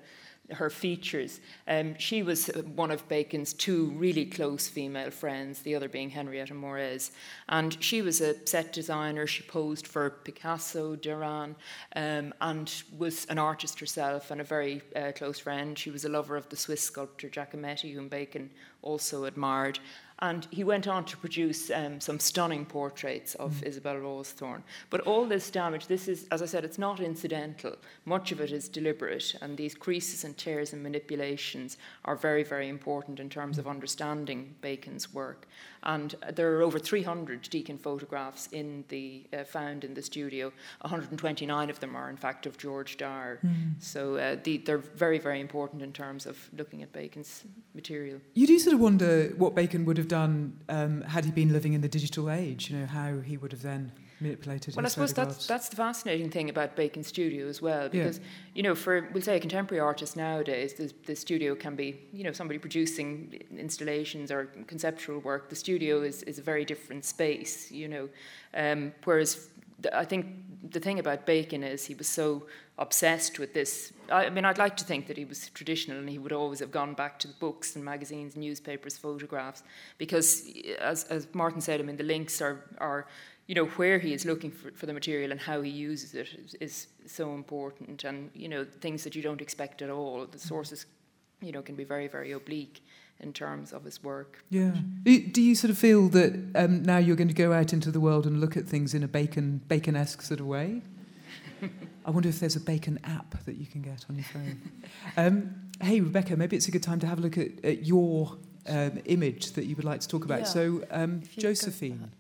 her features. Um, she was one of Bacon's two really close female friends, the other being Henrietta Moraes. And she was a set designer. She posed for Picasso, Derain, um, and was an artist herself and a very uh, close friend. She was a lover of the Swiss sculptor Giacometti, whom Bacon also admired. And he went on to produce um, some stunning portraits of mm. Isabel Rawsthorne. But all this damage, this is, as I said, it's not incidental. Much of it is deliberate, and these creases and tears and manipulations are very, very important in terms of understanding Bacon's work. And there are over 300 Deakin photographs in the uh, found in the studio. 129 of them are, in fact, of George Dyer. Mm. So uh, the, they're very, very important in terms of looking at Bacon's material. You do sort of wonder what Bacon would have done um, had he been living in the digital age. You know how he would have then manipulated. Well, I suppose that's that's the fascinating thing about Bacon Studio as well, because yeah. you know, for we'll say a contemporary artist nowadays, the, the studio can be you know somebody producing installations or conceptual work. The studio is is a very different space, you know, um, whereas I think the thing about Bacon is he was so obsessed with this. I, mean, I'd like to think that he was traditional and he would always have gone back to the books and magazines, newspapers, photographs, because eh, as, as Martin said, I mean, the links are, are you know, where he is looking for, for the material and how he uses it is, is so important. And, you know, things that you don't expect at all. The sources, you know, can be very, very oblique in terms of his work. Yeah. Do you sort of feel that um, now you're going to go out into the world and look at things in a Bacon Bacon-esque sort of way? I wonder if there's a Bacon app that you can get on your phone. Um, hey, Rebecca, maybe it's a good time to have a look at, at your um, image that you would like to talk about. Yeah. So, um, If you go Josephine,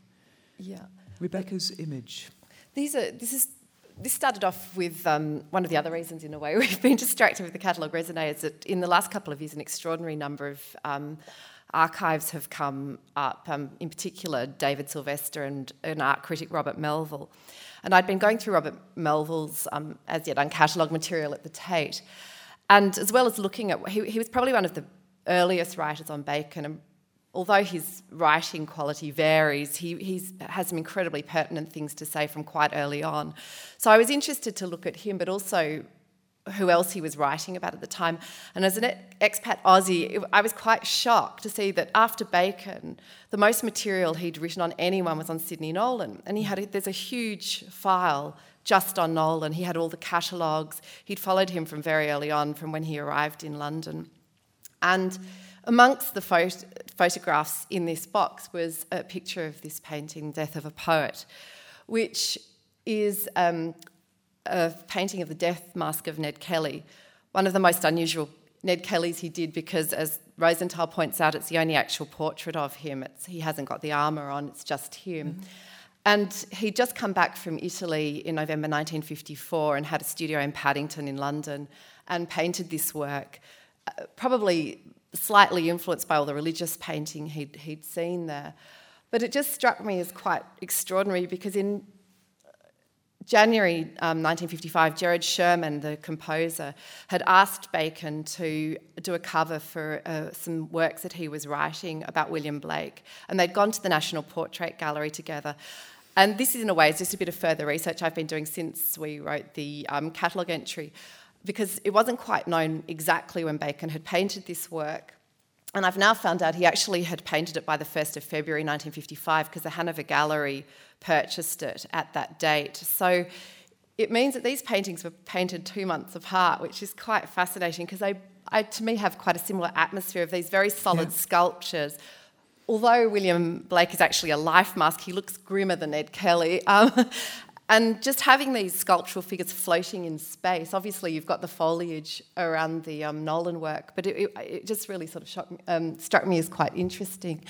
Yeah. Rebecca's image. These are this is this started off with um, one of the other reasons, in a way, we've been distracted with the catalogue raisonné is that in the last couple of years, an extraordinary number of um, archives have come up. Um, in particular, David Sylvester and an art critic, Robert Melville. And I'd been going through Robert Melville's um, as yet uncatalogued material at the Tate, and as well as looking at he, he was probably one of the earliest writers on Bacon and although his writing quality varies, he has some incredibly pertinent things to say from quite early on. So I was interested to look at him, but also who else he was writing about at the time. And as an expat Aussie, I was quite shocked to see that after Bacon, the most material he'd written on anyone was on Sidney Nolan. And he had a, there's a huge file just on Nolan. He had all the catalogues. He'd followed him from very early on, from when he arrived in London. And amongst the phot- photographs in this box was a picture of this painting, Death of a Poet, which is um, a painting of the death mask of Ned Kelly, one of the most unusual Ned Kellys he did because, as Rosenthal points out, it's the only actual portrait of him. It's, he hasn't got the armour on, it's just him. Mm-hmm. And he'd just come back from Italy in November 1954 and had a studio in Paddington in London and painted this work, uh, probably slightly influenced by all the religious painting he'd, he'd seen there. But it just struck me as quite extraordinary because in January um, 1955, Gerard Schurmann, the composer, had asked Bacon to do a cover for uh, some works that he was writing about William Blake. And they'd gone to the National Portrait Gallery together. And this, is, in a way, is just a bit of further research I've been doing since we wrote the um, catalogue entry, because it wasn't quite known exactly when Bacon had painted this work. And I've now found out he actually had painted it by the 1st of February 1955 because the Hanover Gallery purchased it at that date. So it means that these paintings were painted two months apart, which is quite fascinating because they, I, to me, have quite a similar atmosphere of these very solid yeah. sculptures. Although William Blake is actually a life mask, he looks grimmer than Ned Kelly. Um, and just having these sculptural figures floating in space, obviously you've got the foliage around the um, Nolan work, but it, it, just really sort of shocked me, um, struck me as quite interesting.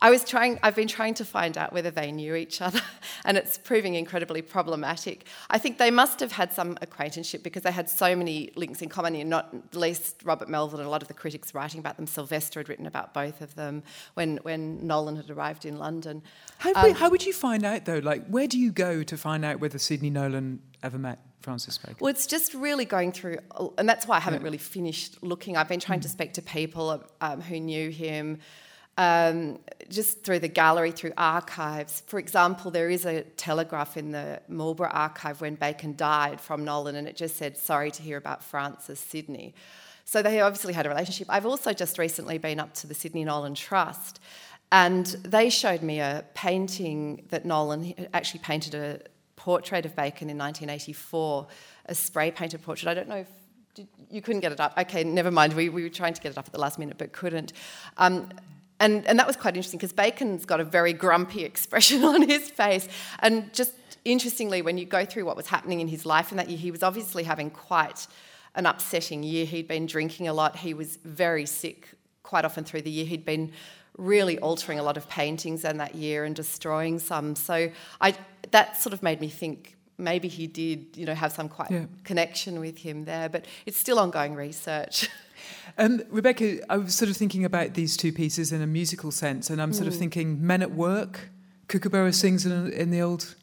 I was trying, I've been trying to find out whether they knew each other, and it's proving incredibly problematic. I think they must have had some acquaintanceship because they had so many links in common, and not least Robert Melville and a lot of the critics writing about them. Sylvester had written about both of them when, when Nolan had arrived in London. How, um, how would you find out, though? Like, where do you go to find out whether Sidney Nolan ever met Francis Bacon? Well, it's just really going through, and that's why I haven't yeah. really finished looking. I've been trying mm. to speak to people um, who knew him. Um, just through the gallery, through archives. For example, there is a telegraph in the Marlborough archive when Bacon died from Nolan, and it just said, Sorry to hear about Francis Sidney. So they obviously had a relationship. I've also just recently been up to the Sidney Nolan Trust, and they showed me a painting that Nolan actually painted a portrait of Bacon in 1984, a spray painted portrait. I don't know if did, you couldn't get it up. Okay, never mind. We, we were trying to get it up at the last minute but couldn't. Um, and, and that was quite interesting because Bacon's got a very grumpy expression on his face. And just interestingly, when you go through what was happening in his life in that year, he was obviously having quite an upsetting year. He'd been drinking a lot, he was very sick quite often through the year. He'd been really altering a lot of paintings in that year and destroying some. So I, that sort of made me think maybe he did, you know, have some quite yeah. connection with him there. But it's still ongoing research. Um, Rebecca, I was sort of thinking about these two pieces in a musical sense, and I'm sort mm. of thinking Men at Work. Kookaburra sings in, in the old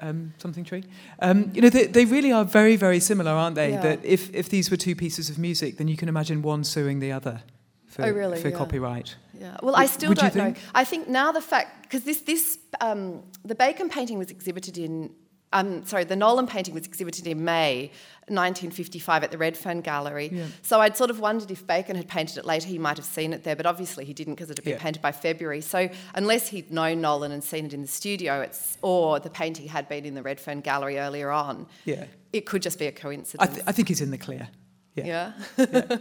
um, something tree. Um, you know, they, they really are very, very similar, aren't they? Yeah. That if, if these were two pieces of music, then you can imagine one suing the other for, oh, really? for yeah. copyright. Yeah. Well, I still don't know. I think now the fact because this this um, the Bacon painting was exhibited in. Um, sorry, the Nolan painting was exhibited in May 1955 at the Redfern Gallery. Yeah. So I'd sort of wondered if Bacon had painted it later, he might have seen it there, but obviously he didn't because it had been yeah. painted by February. So unless he'd known Nolan and seen it in the studio, it's or the painting had been in the Redfern Gallery earlier on, yeah. it could just be a coincidence. I, th- I think he's in the clear. Yeah. yeah.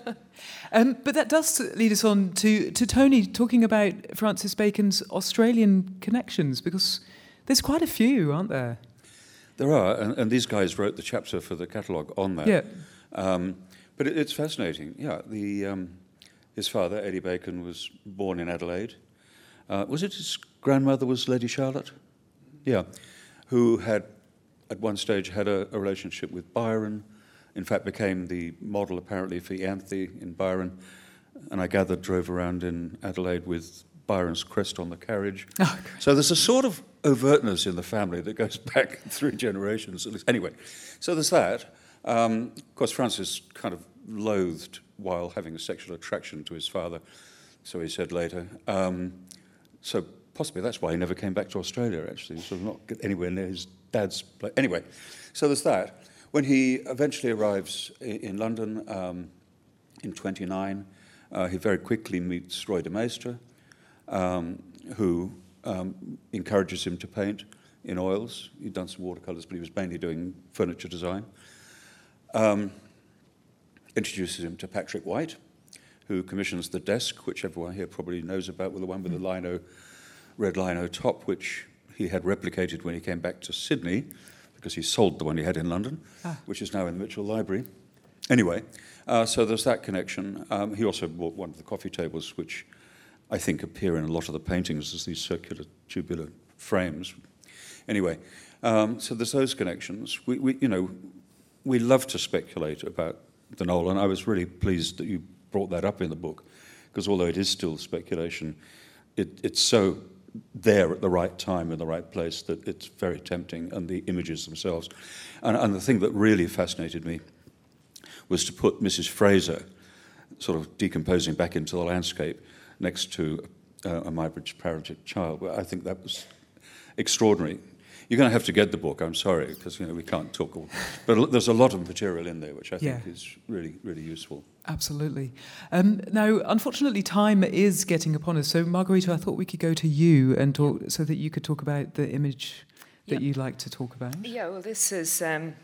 Um, but that does lead us on to, to Tony talking about Francis Bacon's Australian connections, because there's quite a few, aren't there? There are, and, and, these guys wrote the chapter for the catalogue on that. Yeah. Um, but it, it's fascinating. Yeah, the, um, his father, Eddie Bacon, was born in Adelaide. Uh, was it his grandmother was Lady Charlotte? Yeah, who had at one stage had a, a relationship with Byron. In fact, became the model apparently for Ianthe in Byron. And I gathered drove around in Adelaide with Byron's crest on the carriage. Oh, so there's a sort of overtness in the family that goes back three generations at least. Anyway, so there's that. Um, of course, Francis kind of loathed while having a sexual attraction to his father, so he said later. Um, so possibly that's why he never came back to Australia, actually, sort of not anywhere near his dad's place. Anyway, so there's that. When he eventually arrives in, London um, in 29, uh, he very quickly meets Roy de Maistre, um, who um, encourages him to paint in oils. He'd done some watercolors, but he was mainly doing furniture design. Um, introduces him to Patrick White, who commissions the desk, which everyone here probably knows about, with the one with the lino, red lino top, which he had replicated when he came back to Sydney, because he sold the one he had in London, ah. which is now in the Mitchell Library. Anyway, uh, so there's that connection. Um, he also bought one of the coffee tables, which I think appear in a lot of the paintings as these circular tubular frames. Anyway, um, so there's those connections. We, we, you know, we love to speculate about the Knoll, and I was really pleased that you brought that up in the book, because although it is still speculation, it, it's so there at the right time in the right place that it's very tempting, and the images themselves. And, and the thing that really fascinated me was to put Mrs. Fraser sort of decomposing back into the landscape next to uh, a Muybridge paralytic child. Well, I think that was extraordinary. You're going to have to get the book. I'm sorry because you know we can't talk. All, but there's a lot of material in there which I think yeah. is really really useful. Absolutely. Um, now, unfortunately, time is getting upon us. So, Margarita, I thought we could go to you and talk so that you could talk about the image that yep. you'd like to talk about. Yeah. Well, this is. Um,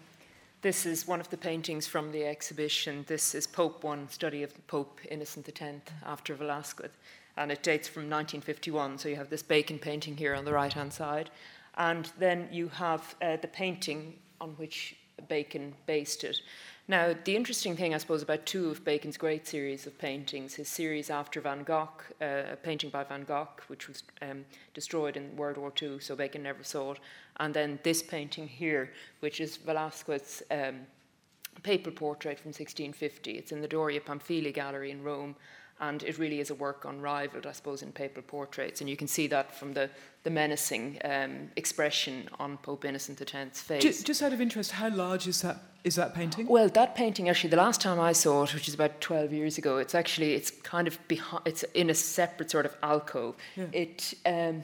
this is one of the paintings from the exhibition. This is Pope One, study of Pope Innocent X after Velasquez, and it dates from 1951. So you have this Bacon painting here on the right hand side, and then you have uh, the painting on which Bacon based it. Now, the interesting thing, I suppose, about two of Bacon's great series of paintings, his series after Van Gogh, uh, a painting by Van Gogh, which was um, destroyed in World War II, so Bacon never saw it, and then this painting here, which is Velasquez's um, paper portrait from 1650. It's in the Doria Pamphili Gallery in Rome, and it really is a work unrivaled, I suppose, in papal portraits. And you can see that from the, the menacing um, expression on Pope Innocent X's face. Just, just, out of interest, how large is that? Is that painting? Well, that painting actually, the last time I saw it, which is about twelve years ago, it's actually it's kind of behind. It's in a separate sort of alcove. Yeah. It. Um,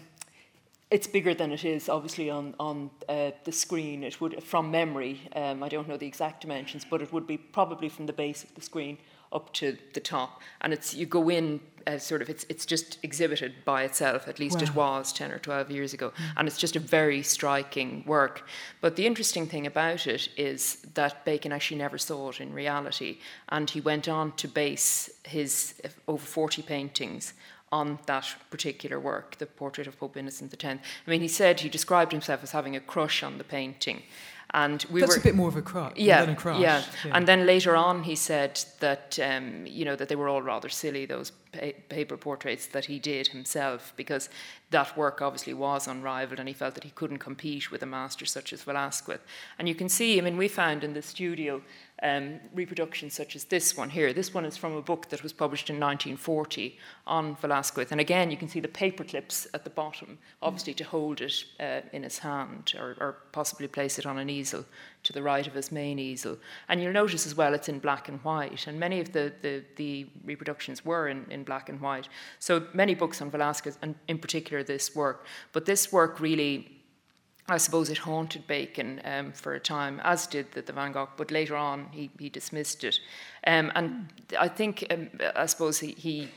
it's bigger than it is obviously on on uh, the screen. It would, from memory, um, I don't know the exact dimensions, but it would be probably from the base of the screen up to the top, and it's you go in as sort of it's it's just exhibited by itself. At least wow. it was ten or twelve years ago, and it's just a very striking work. But the interesting thing about it is that Bacon actually never saw it in reality, and he went on to base his over forty paintings on that particular work, the portrait of Pope Innocent X. I mean, he said he described himself as having a crush on the painting. And we That's were, a bit more of a crush. Yeah, a crush. Yeah. yeah. And then later on, he said that um, you know that they were all rather silly those paper portraits that he did himself because that work obviously was unrivaled, and he felt that he couldn't compete with a master such as Velasquez. And you can see, I mean, we found in the studio um, reproductions such as this one here. This one is from a book that was published in 1940 on Velasquez. And again, you can see the paper clips at the bottom, obviously to hold it uh, in his hand or, or, possibly place it on an easel to the right of his main easel. And you'll notice as well it's in black and white. And many of the, the, the reproductions were in, in black and white. So many books on Velasquez, and in particular this work. But this work really I suppose it haunted Bacon um, for a time, as did the, the, Van Gogh, but later on he, he dismissed it. Um, and I think, um, I suppose he, he,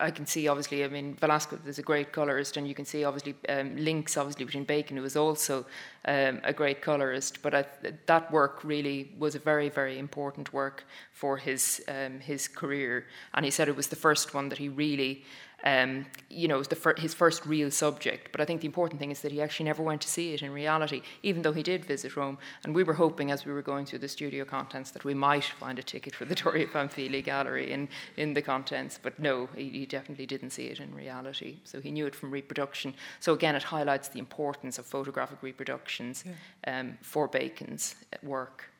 I can see obviously, I mean, Velasquez is a great colorist, and you can see obviously um, links obviously between Bacon, who was also um, a great colorist. But I, that work really was a very, very important work for his um, his career, and he said it was the first one that he really um, you know, fir- his first real subject. But I think the important thing is that he actually never went to see it in reality, even though he did visit Rome. And we were hoping, as we were going through the studio contents, that we might find a ticket for the Doria Pamphili Gallery in, in the contents. But no, he, he definitely didn't see it in reality. So he knew it from reproduction. So again, it highlights the importance of photographic reproductions yeah. um, for Bacon's work.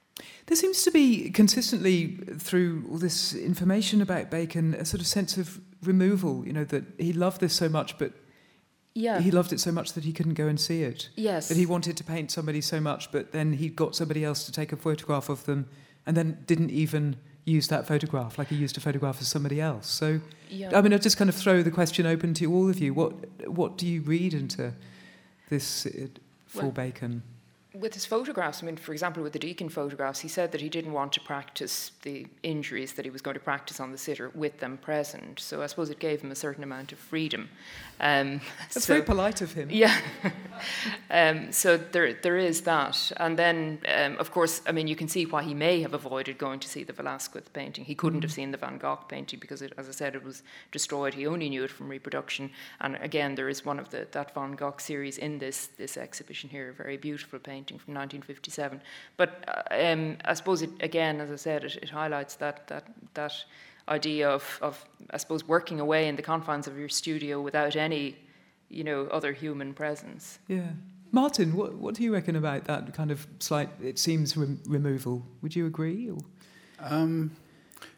There seems to be consistently through all this information about Bacon a sort of sense of removal, you know, that he loved this so much, but yeah. he loved it so much that he couldn't go and see it. Yes. That he wanted to paint somebody so much, but then he got somebody else to take a photograph of them and then didn't even use that photograph like he used a photograph of somebody else. So, yeah. I mean, I just kind of throw the question open to all of you. What, what do you read into this uh, for well, Bacon? With his photographs, I mean, for example, with the Deakin photographs, he said that he didn't want to practice the injuries that he was going to practice on the sitter with them present. So I suppose it gave him a certain amount of freedom. Um, That's so, very polite of him. Yeah. um, so there, there is that. And then, um, of course, I mean, you can see why he may have avoided going to see the Velasquez painting. He couldn't mm. have seen the Van Gogh painting because, it, as I said, it was destroyed. He only knew it from reproduction. And again, there is one of the that Van Gogh series in this this exhibition here, a very beautiful painting painting from 1957. But uh, um, I suppose it, again, as I said, it, it highlights that that that idea of, of I suppose working away in the confines of your studio without any, you know, other human presence. Yeah. Martin, what, what do you reckon about that kind of slight, it seems, rem- removal? Would you agree? Or? Um,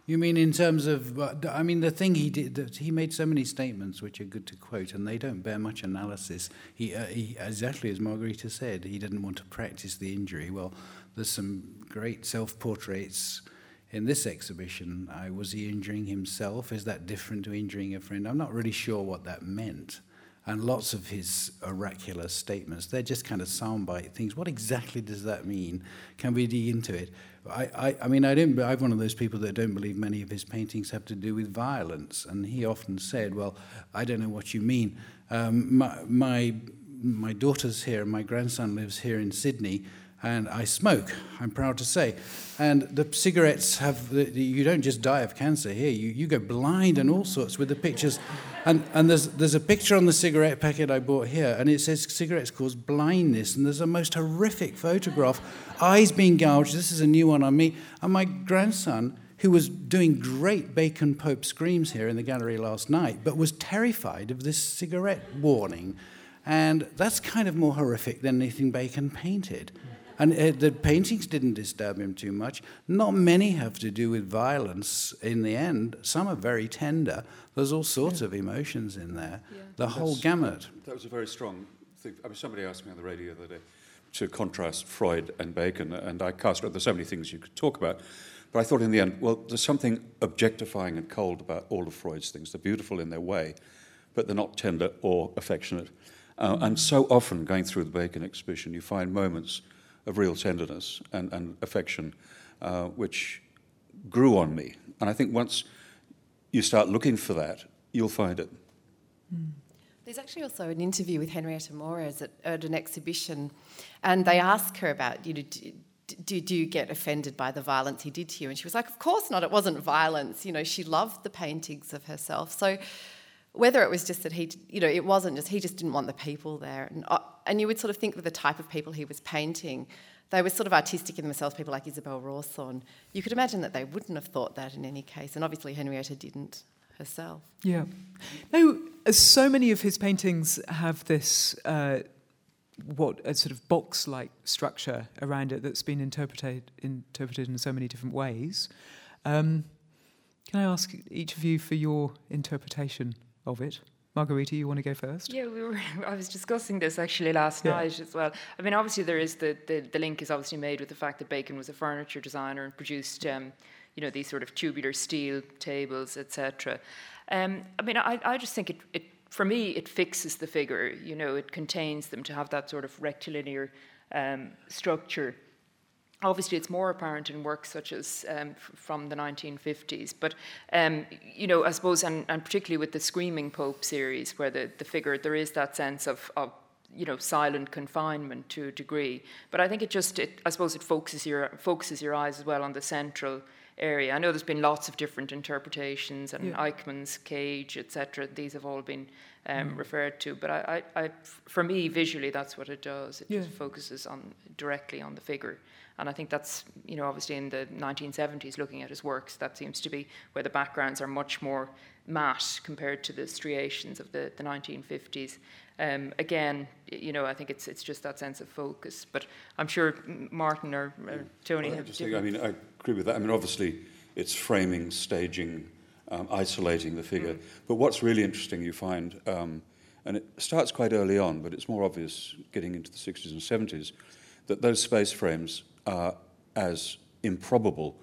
you mean in terms of? I mean, the thing he did that he made so many statements which are good to quote, and they don't bear much analysis. He, uh, he exactly as Margarita said, he didn't want to practice the injury. Well, there's some great self-portraits in this exhibition. Uh, was he injuring himself? Is that different to injuring a friend? I'm not really sure what that meant. And lots of his oracular statements, they're just kind of soundbite things. What exactly does that mean? Can we dig into it? I, I, I mean, I don't, I'm one of those people that don't believe many of his paintings have to do with violence. And he often said, Well, I don't know what you mean. Um, my, my, my daughter's here, my grandson lives here in Sydney and I smoke, I'm proud to say. And the cigarettes have, you don't just die of cancer here, you, you go blind and all sorts with the pictures. And, and there's, there's a picture on the cigarette packet I bought here, and it says cigarettes cause blindness, and there's a most horrific photograph, eyes being gouged. This is a new one on me. And my grandson, who was doing great Bacon Pope screams here in the gallery last night, but was terrified of this cigarette warning. And that's kind of more horrific than anything Bacon painted. And uh, the paintings didn't disturb him too much. Not many have to do with violence in the end. Some are very tender. There's all sorts yeah. of emotions in there, yeah. the That's, whole gamut. That was a very strong thing. I mean, somebody asked me on the radio the other day to contrast Freud and Bacon, and I cast, there's so many things you could talk about. But I thought in the end, well, there's something objectifying and cold about all of Freud's things. They're beautiful in their way, but they're not tender or affectionate. Uh, and so often, going through the Bacon exhibition, you find moments of real tenderness and, and affection, uh, which grew on me. And I think once you start looking for that, you'll find it. Mm. There's actually also an interview with Henrietta Moraes at, at an exhibition, and they ask her about, you know, do, do you get offended by the violence he did to you? And she was like, Of course not. It wasn't violence. You know, she loved the paintings of herself. So whether it was just that he, you know, it wasn't just he just didn't want the people there, and uh, and you would sort of think of the type of people he was painting. They were sort of artistic in themselves, people like Isabel Rawsthorne. You could imagine that they wouldn't have thought that in any case, and obviously Henrietta didn't herself. Yeah. No, so many of his paintings have this. Uh, what a sort of box-like structure around it that's been interpreted interpreted in so many different ways. Um, can I ask each of you for your interpretation of it. Margarita, you want to go first? Yeah, we were. I was discussing this actually last yeah. night as well. I mean, obviously there is the, the, the link is obviously made with the fact that Bacon was a furniture designer and produced, um, you know, these sort of tubular steel tables, etc. Um, I mean, I, I just think it, it for me it fixes the figure. You know, it contains them to have that sort of rectilinear um, structure Obviously, it's more apparent in works such as um, from the 1950s. But, um, you know, I suppose, and, and, particularly with the Screaming Pope series, where the, the figure, there is that sense of, of you know, silent confinement to a degree. But I think it just, it, I suppose, it focuses your focuses your eyes as well on the central area. I know there's been lots of different interpretations, and Yeah. Eichmann's cage, etc. These have all been um, referred to, but I, I, I, for me, visually, that's what it does. It just focuses on directly on the figure, and I think that's you know obviously in the 1970s, looking at his works, that seems to be where the backgrounds are much more matte compared to the striations of the, the 1950s. Um, again, you know, I think it's it's just that sense of focus. But I'm sure Martin or, or Tony Well, I have think, I mean, I agree with that. I mean, obviously, it's framing, staging, um, isolating the figure. But what's really interesting, you find, um, and it starts quite early on, but it's more obvious getting into the 60s and 70s, that those space frames are as improbable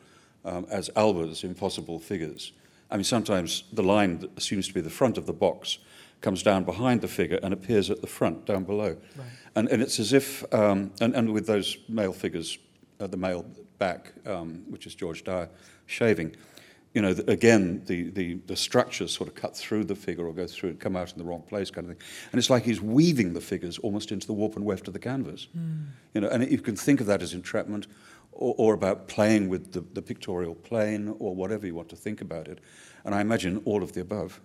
um, as Albers' impossible figures. I mean, sometimes the line that assumes to be the front of the box comes down behind the figure and appears at the front, down below. And, and it's as if, um, and, and with those male figures at the male back, um, which is George Dyer, shaving, you know, the, again, the, the, the structures sort of cut through the figure or go through it, come out in the wrong place kind of thing. And it's like he's weaving the figures almost into the warp and weft of the canvas. You know, and you can think of that as entrapment or, or about playing with the, the pictorial plane or whatever you want to think about it. And I imagine all of the above.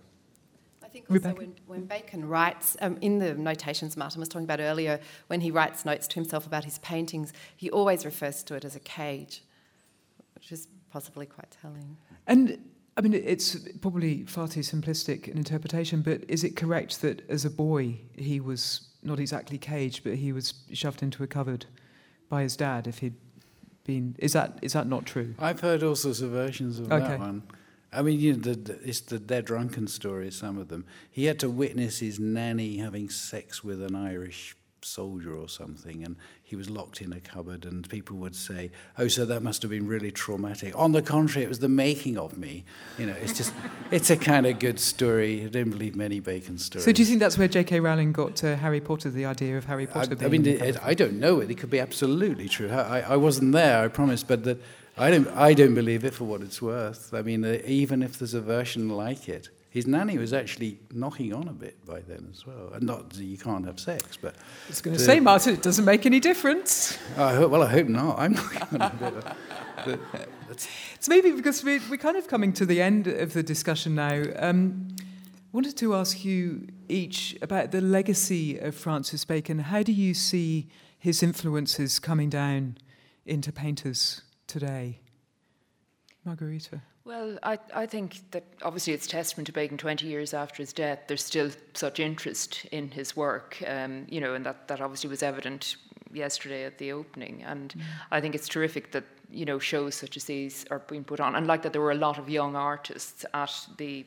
I think also when, when Bacon writes, um, in the notations Martin was talking about earlier, when he writes notes to himself about his paintings, he always refers to it as a cage, which is possibly quite telling. And I mean, it's probably far too simplistic an interpretation, but is it correct that as a boy he was not exactly caged, but he was shoved into a cupboard by his dad if he'd been? Is that is that not true? I've heard all sorts of versions of Okay. that one. I mean, you know, the, the, it's the dead drunken story, some of them. He had to witness his nanny having sex with an Irish soldier or something, and he was locked in a cupboard, and people would say, oh, so that must have been really traumatic. On the contrary, it was the making of me. You know, it's just, it's a kind of good story. I don't believe many Bacon stories. So do you think that's where J.K. Rowling got uh, Harry Potter, the idea of Harry Potter? I being mean, in it, the it. I don't know it. It could be absolutely true. I, I wasn't there, I promise, but that I don't, I don't believe it for what it's worth. I mean, uh, even if there's a version like it, his nanny was actually knocking on a bit by then as well. And not that you can't have sex, but I was going to say, Martin, it doesn't make any difference. I hope, well, I hope not. I'm knocking on a bit. But that's, It's maybe because we're, we're kind of coming to the end of the discussion now. Um, I wanted to ask you each about the legacy of Francis Bacon. How do you see his influences coming down into painters today? Margarita. Well, I, I think that obviously it's testament to Bacon 20 years after his death. There's still such interest in his work, um, you know, and that, that obviously was evident yesterday at the opening. And I think it's terrific that, you know, shows such as these are being put on. And like that, there were a lot of young artists at the,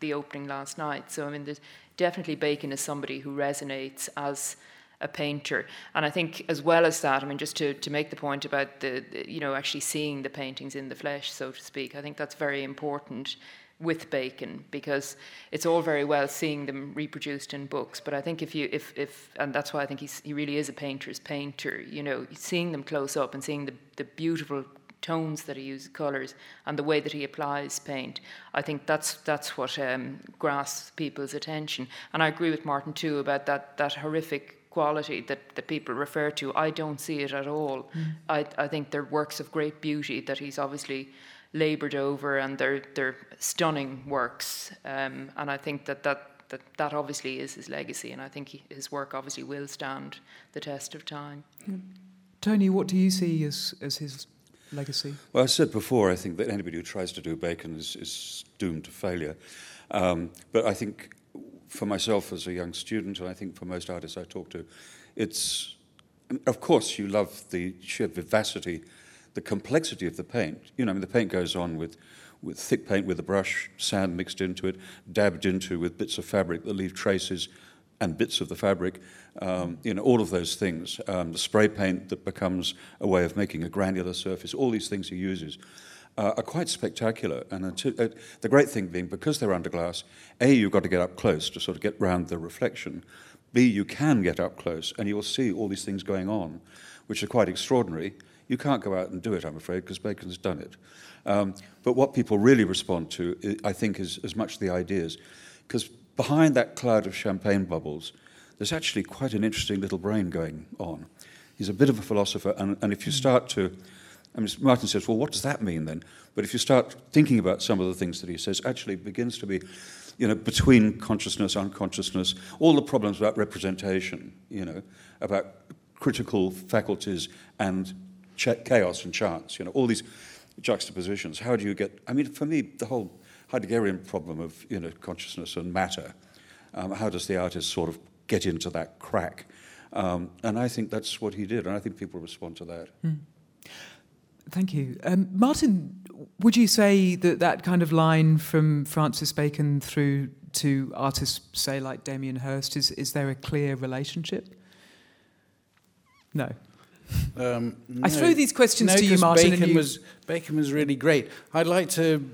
the opening last night. So, I mean, there's definitely Bacon is somebody who resonates as a painter. And I think, as well as that, I mean, just to, to make the point about the, the, you know, actually seeing the paintings in the flesh, so to speak, I think that's very important with Bacon because it's all very well seeing them reproduced in books, but I think if you, if, if and that's why I think he's, he really is a painter's painter, you know, seeing them close up and seeing the, the beautiful tones that he uses, colours, and the way that he applies paint. I think that's that's what um, grasps people's attention. And I agree with Martin too about that that horrific quality that, that people refer to. I don't see it at all. I, I think they're works of great beauty that he's obviously laboured over, and they're they're stunning works. Um, and I think that that. That, that obviously is his legacy, and I think he, his work obviously will stand the test of time. Tony, what do you see as, as his legacy? Well, I said before, I think that anybody who tries to do Bacon is, is doomed to failure. Um, but I think for myself as a young student, and I think for most artists I talk to, it's, of course, you love the sheer vivacity, the complexity of the paint. You know, I mean, the paint goes on with, with thick paint with a brush, sand mixed into it, dabbed into with bits of fabric that leave traces and bits of the fabric, um, you know, all of those things. Um, the spray paint that becomes a way of making a granular surface, all these things he uses uh, are quite spectacular. And until, uh, the great thing being, because they're under glass, A, you've got to get up close to sort of get round the reflection. B, you can get up close and you will see all these things going on, which are quite extraordinary. You can't go out and do it, I'm afraid, because Bacon's done it. Um, but what people really respond to, I I think, is as much the ideas. Because behind that cloud of champagne bubbles, there's actually quite an interesting little brain going on. He's a bit of a philosopher, and, and if you start to I mean, Martin says, well, what does that mean then? But if you start thinking about some of the things that he says, actually begins to be, you know, between consciousness, unconsciousness, all the problems about representation, you know, about critical faculties and chaos and chance, you know, all these juxtapositions. How do you get, I mean, for me, the whole Heideggerian problem of, you know, consciousness and matter, um, how does the artist sort of get into that crack? Um, and I think that's what he did, and I think people respond to that. Mm. Thank you. Um, Martin, would you say that that kind of line from Francis Bacon through to artists, say, like Damien Hirst, is, is there a clear relationship? No. Um, no. I throw these questions no, to you, Martin. Bacon, you... Was, Bacon was really great. I'd like to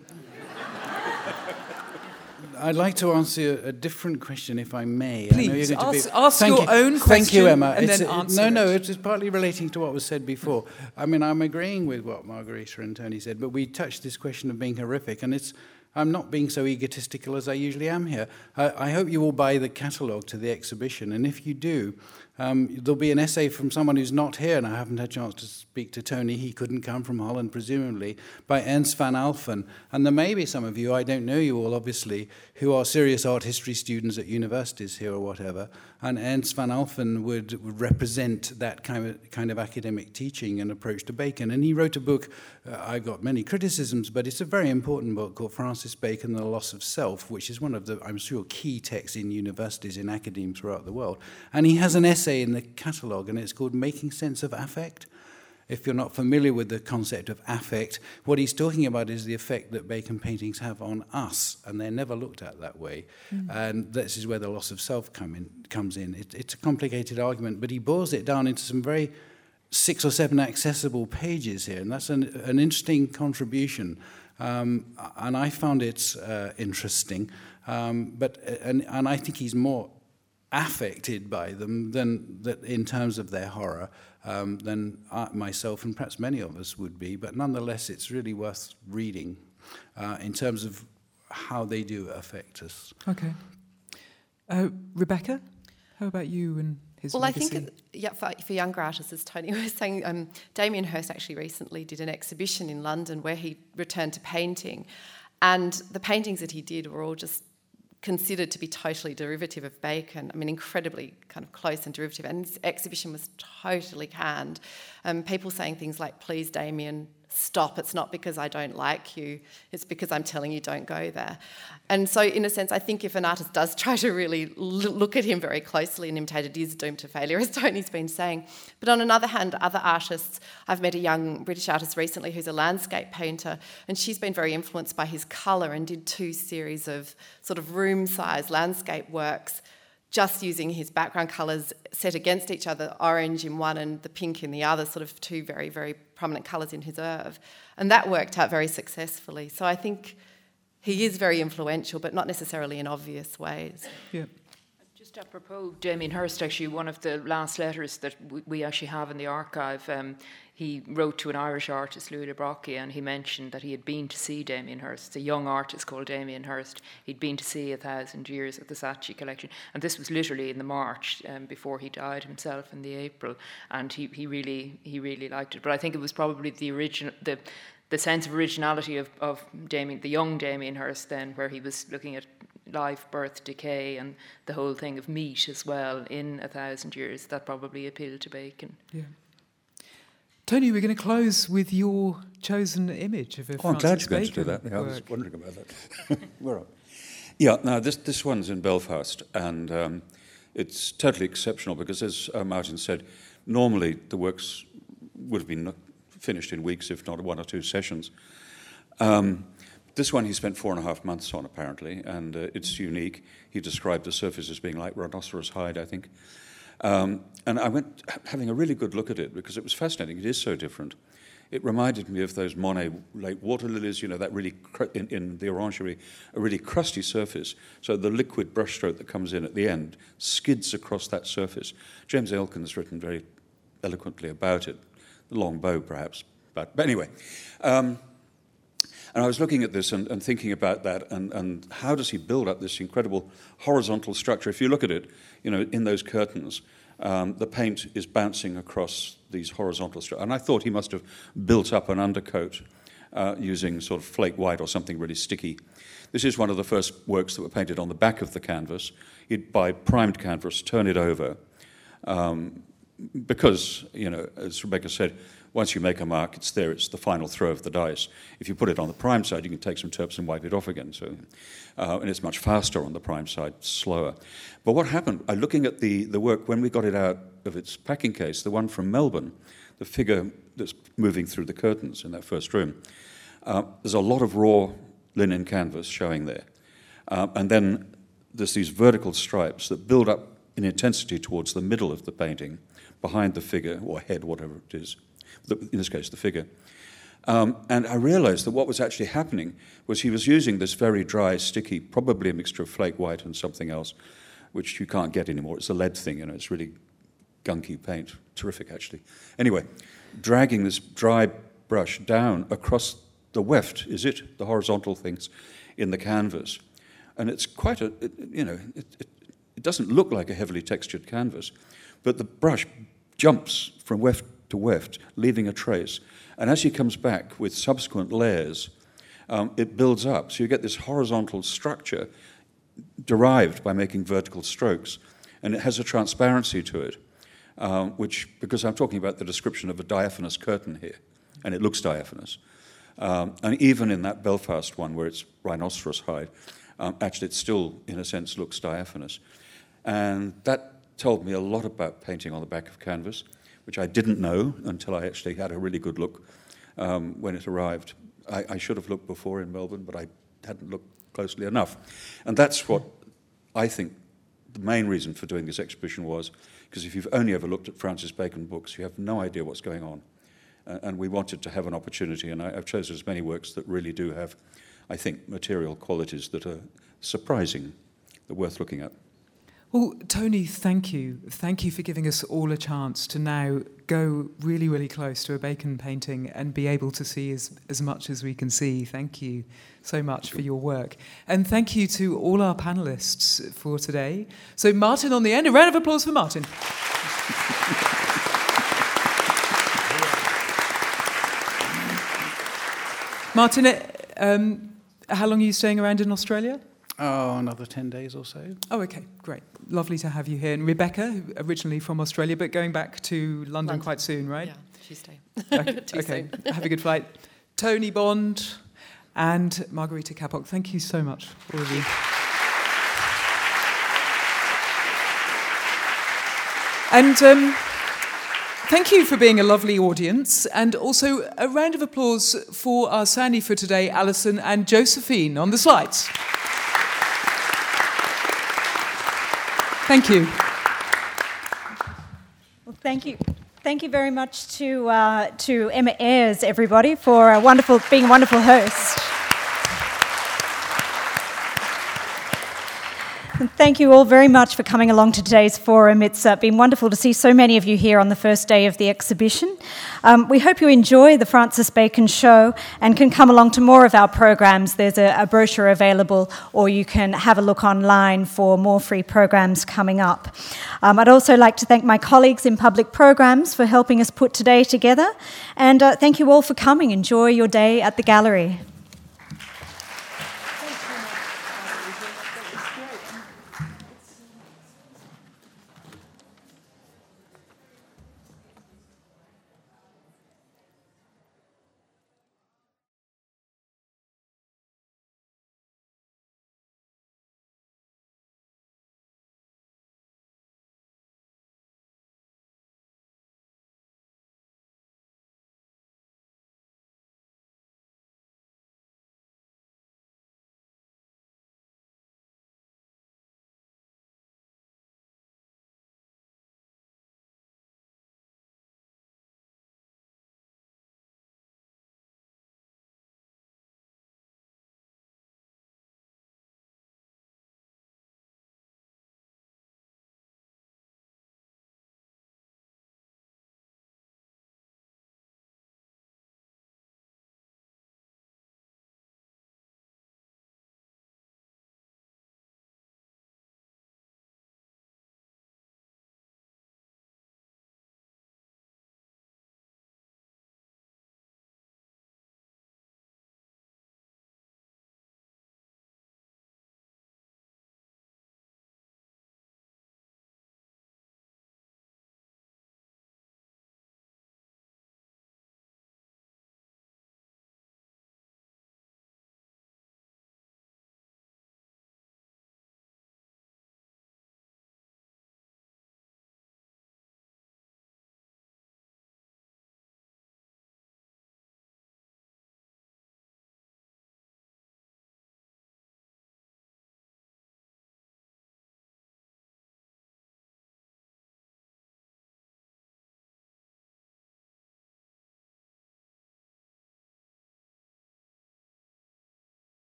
I'd like to answer a, different question, if I may. Please, I ask, ask your you. own question. Thank you, Emma. And it's, then answer no, no, it. it's partly relating to what was said before. I mean, I'm agreeing with what Margarita and Tony said, but we touched this question of being horrific, and it's I'm not being so egotistical as I usually am here. I, I hope you will buy the catalogue to the exhibition, and if you do, um, there'll be an essay from someone who's not here, and I haven't had a chance to speak to Tony. He couldn't come from Holland, presumably, by Ernst van Alphen. And there may be some of you, I don't know you all, obviously, who are serious art history students at universities here or whatever. And Ernst van Alphen would, would represent that kind of, kind of academic teaching and approach to Bacon. And he wrote a book, uh, I got many criticisms, but it's a very important book called Francis Bacon, The Loss of Self, which is one of the, I'm sure, key texts in universities, in academia throughout the world. And he has an essay in the catalogue, and it's called Making Sense of Affect if you're not familiar with the concept of affect, what he's talking about is the effect that Bacon paintings have on us, and they're never looked at that way. Mm. And this is where the loss of self come in, comes in. It, it's a complicated argument, but he boils it down into some very six or seven accessible pages here, and that's an, an interesting contribution. Um, and I found it uh, interesting, um, but and, and I think he's more affected by them than that in terms of their horror um, than I, myself and perhaps many of us would be. But nonetheless, it's really worth reading uh, in terms of how they do affect us. Okay. Uh, Rebecca, how about you and his well, legacy? I think yeah, for, for, younger artists, as Tony was saying, um, Damien Hirst actually recently did an exhibition in London where he returned to painting, and the paintings that he did were all just considered to be totally derivative of Bacon. I mean, incredibly kind of close and derivative. And this exhibition was totally canned. Um, people saying things like, please, Damien, stop. It's not because I don't like you, it's because I'm telling you don't go there. And so, in a sense, I think if an artist does try to really look at him very closely and imitate it, is doomed to failure, as Tony's been saying. But on another hand, other artists, I've met a young British artist recently who's a landscape painter, and she's been very influenced by his colour and did two series of sort of room size landscape works just using his background colours set against each other, orange in one and the pink in the other, sort of two very, very prominent colours in his oeuvre. And that worked out very successfully. So I think he is very influential, but not necessarily in obvious ways. Yeah. Just apropos Damien Hirst, actually, one of the last letters that we actually have in the archive, um, he wrote to an Irish artist, Louis le Brocquy, and he mentioned that he had been to see Damien Hirst, a young artist called Damien Hirst. He'd been to see A Thousand Years at the Saatchi collection. And this was literally in the March um, before he died himself in the April. And he, he, really, he really liked it. But I think it was probably the original, the, the sense of originality of, of Damien, the young Damien Hirst then, where he was looking at life, birth, decay, and the whole thing of meat as well in A Thousand Years, that probably appealed to Bacon. Yeah. Tony, we're going to close with your chosen image of a oh, I'm glad you're going to do that. Yeah, I was wondering about that. Where Yeah, now this, this one's in Belfast, and um, it's totally exceptional because, as uh, Martin said, normally the works would have been finished in weeks, if not one or two sessions. Um, this one he spent four and a half months on, apparently, and uh, it's unique. He described the surface as being like rhinoceros hide, I think. Um, and I went having a really good look at it because it was fascinating. It is so different. It reminded me of those Monet late water lilies, you know, that really, in, in the orangery, a really crusty surface. So the liquid brushstroke that comes in at the end skids across that surface. James Elkins has written very eloquently about it. The long bow, perhaps. But, but anyway. Um, and I was looking at this and, and thinking about that and, and how does he build up this incredible horizontal structure? If you look at it, you know, in those curtains, um, the paint is bouncing across these horizontal stripes. And I thought he must have built up an undercoat uh, using sort of flake white or something really sticky. This is one of the first works that were painted on the back of the canvas. He'd buy primed canvas, turn it over, um, because, you know, as Rebecca said, once you make a mark, it's there, it's the final throw of the dice. If you put it on the prime side, you can take some terps and wipe it off again. So, uh, and it's much faster on the prime side, slower. But what happened, uh, looking at the, the work, when we got it out of its packing case, the one from Melbourne, the figure that's moving through the curtains in that first room, uh, there's a lot of raw linen canvas showing there. Uh, and then there's these vertical stripes that build up in intensity towards the middle of the painting, behind the figure, or head, whatever it is, in this case, the figure. Um, and I realized that what was actually happening was he was using this very dry, sticky, probably a mixture of flake white and something else, which you can't get anymore. It's a lead thing, you know, it's really gunky paint. Terrific, actually. Anyway, dragging this dry brush down across the weft, is it? The horizontal things in the canvas. And it's quite a, it, you know, it, it, it doesn't look like a heavily textured canvas, but the brush jumps from weft to weft, leaving a trace. And as he comes back with subsequent layers, um, it builds up. So you get this horizontal structure derived by making vertical strokes. And it has a transparency to it, um, which, because I'm talking about the description of a diaphanous curtain here, and it looks diaphanous. Um, and even in that Belfast one, where it's rhinoceros hide, um, actually it still, in a sense, looks diaphanous. And that told me a lot about painting on the back of canvas which I didn't know until I actually had a really good look um, when it arrived. I, I, should have looked before in Melbourne, but I hadn't looked closely enough. And that's what I think the main reason for doing this exhibition was, because if you've only ever looked at Francis Bacon books, you have no idea what's going on. Uh, and we wanted to have an opportunity, and I, have chosen as many works that really do have, I think, material qualities that are surprising, that are worth looking at. Well, Tony, thank you. Thank you for giving us all a chance to now go really, really close to a Bacon painting and be able to see as, as much as we can see. Thank you so much for your work. And thank you to all our panelists for today. So, Martin on the end, a round of applause for Martin. Martin, um, how long are you staying around in Australia? Oh, another 10 days or so. Oh, okay, great. Lovely to have you here. And Rebecca, originally from Australia, but going back to London, London. quite soon, right? Yeah, Tuesday. okay, okay. have a good flight. Tony Bond and Margarita Cappock, thank you so much, all of you. And um, thank you for being a lovely audience, and also a round of applause for our Sandy for today, Alison and Josephine on the slides. Thank you. Well, thank you. Thank you very much to, uh, to Emma Ayres, everybody, for a wonderful, being a wonderful host. Thank you all very much for coming along to today's forum. It's uh, been wonderful to see so many of you here on the first day of the exhibition. Um, we hope you enjoy the Francis Bacon show and can come along to more of our programs. There's a, a brochure available, or you can have a look online for more free programs coming up. Um, I'd also like to thank my colleagues in public programs for helping us put today together. And uh, thank you all for coming. Enjoy your day at the gallery.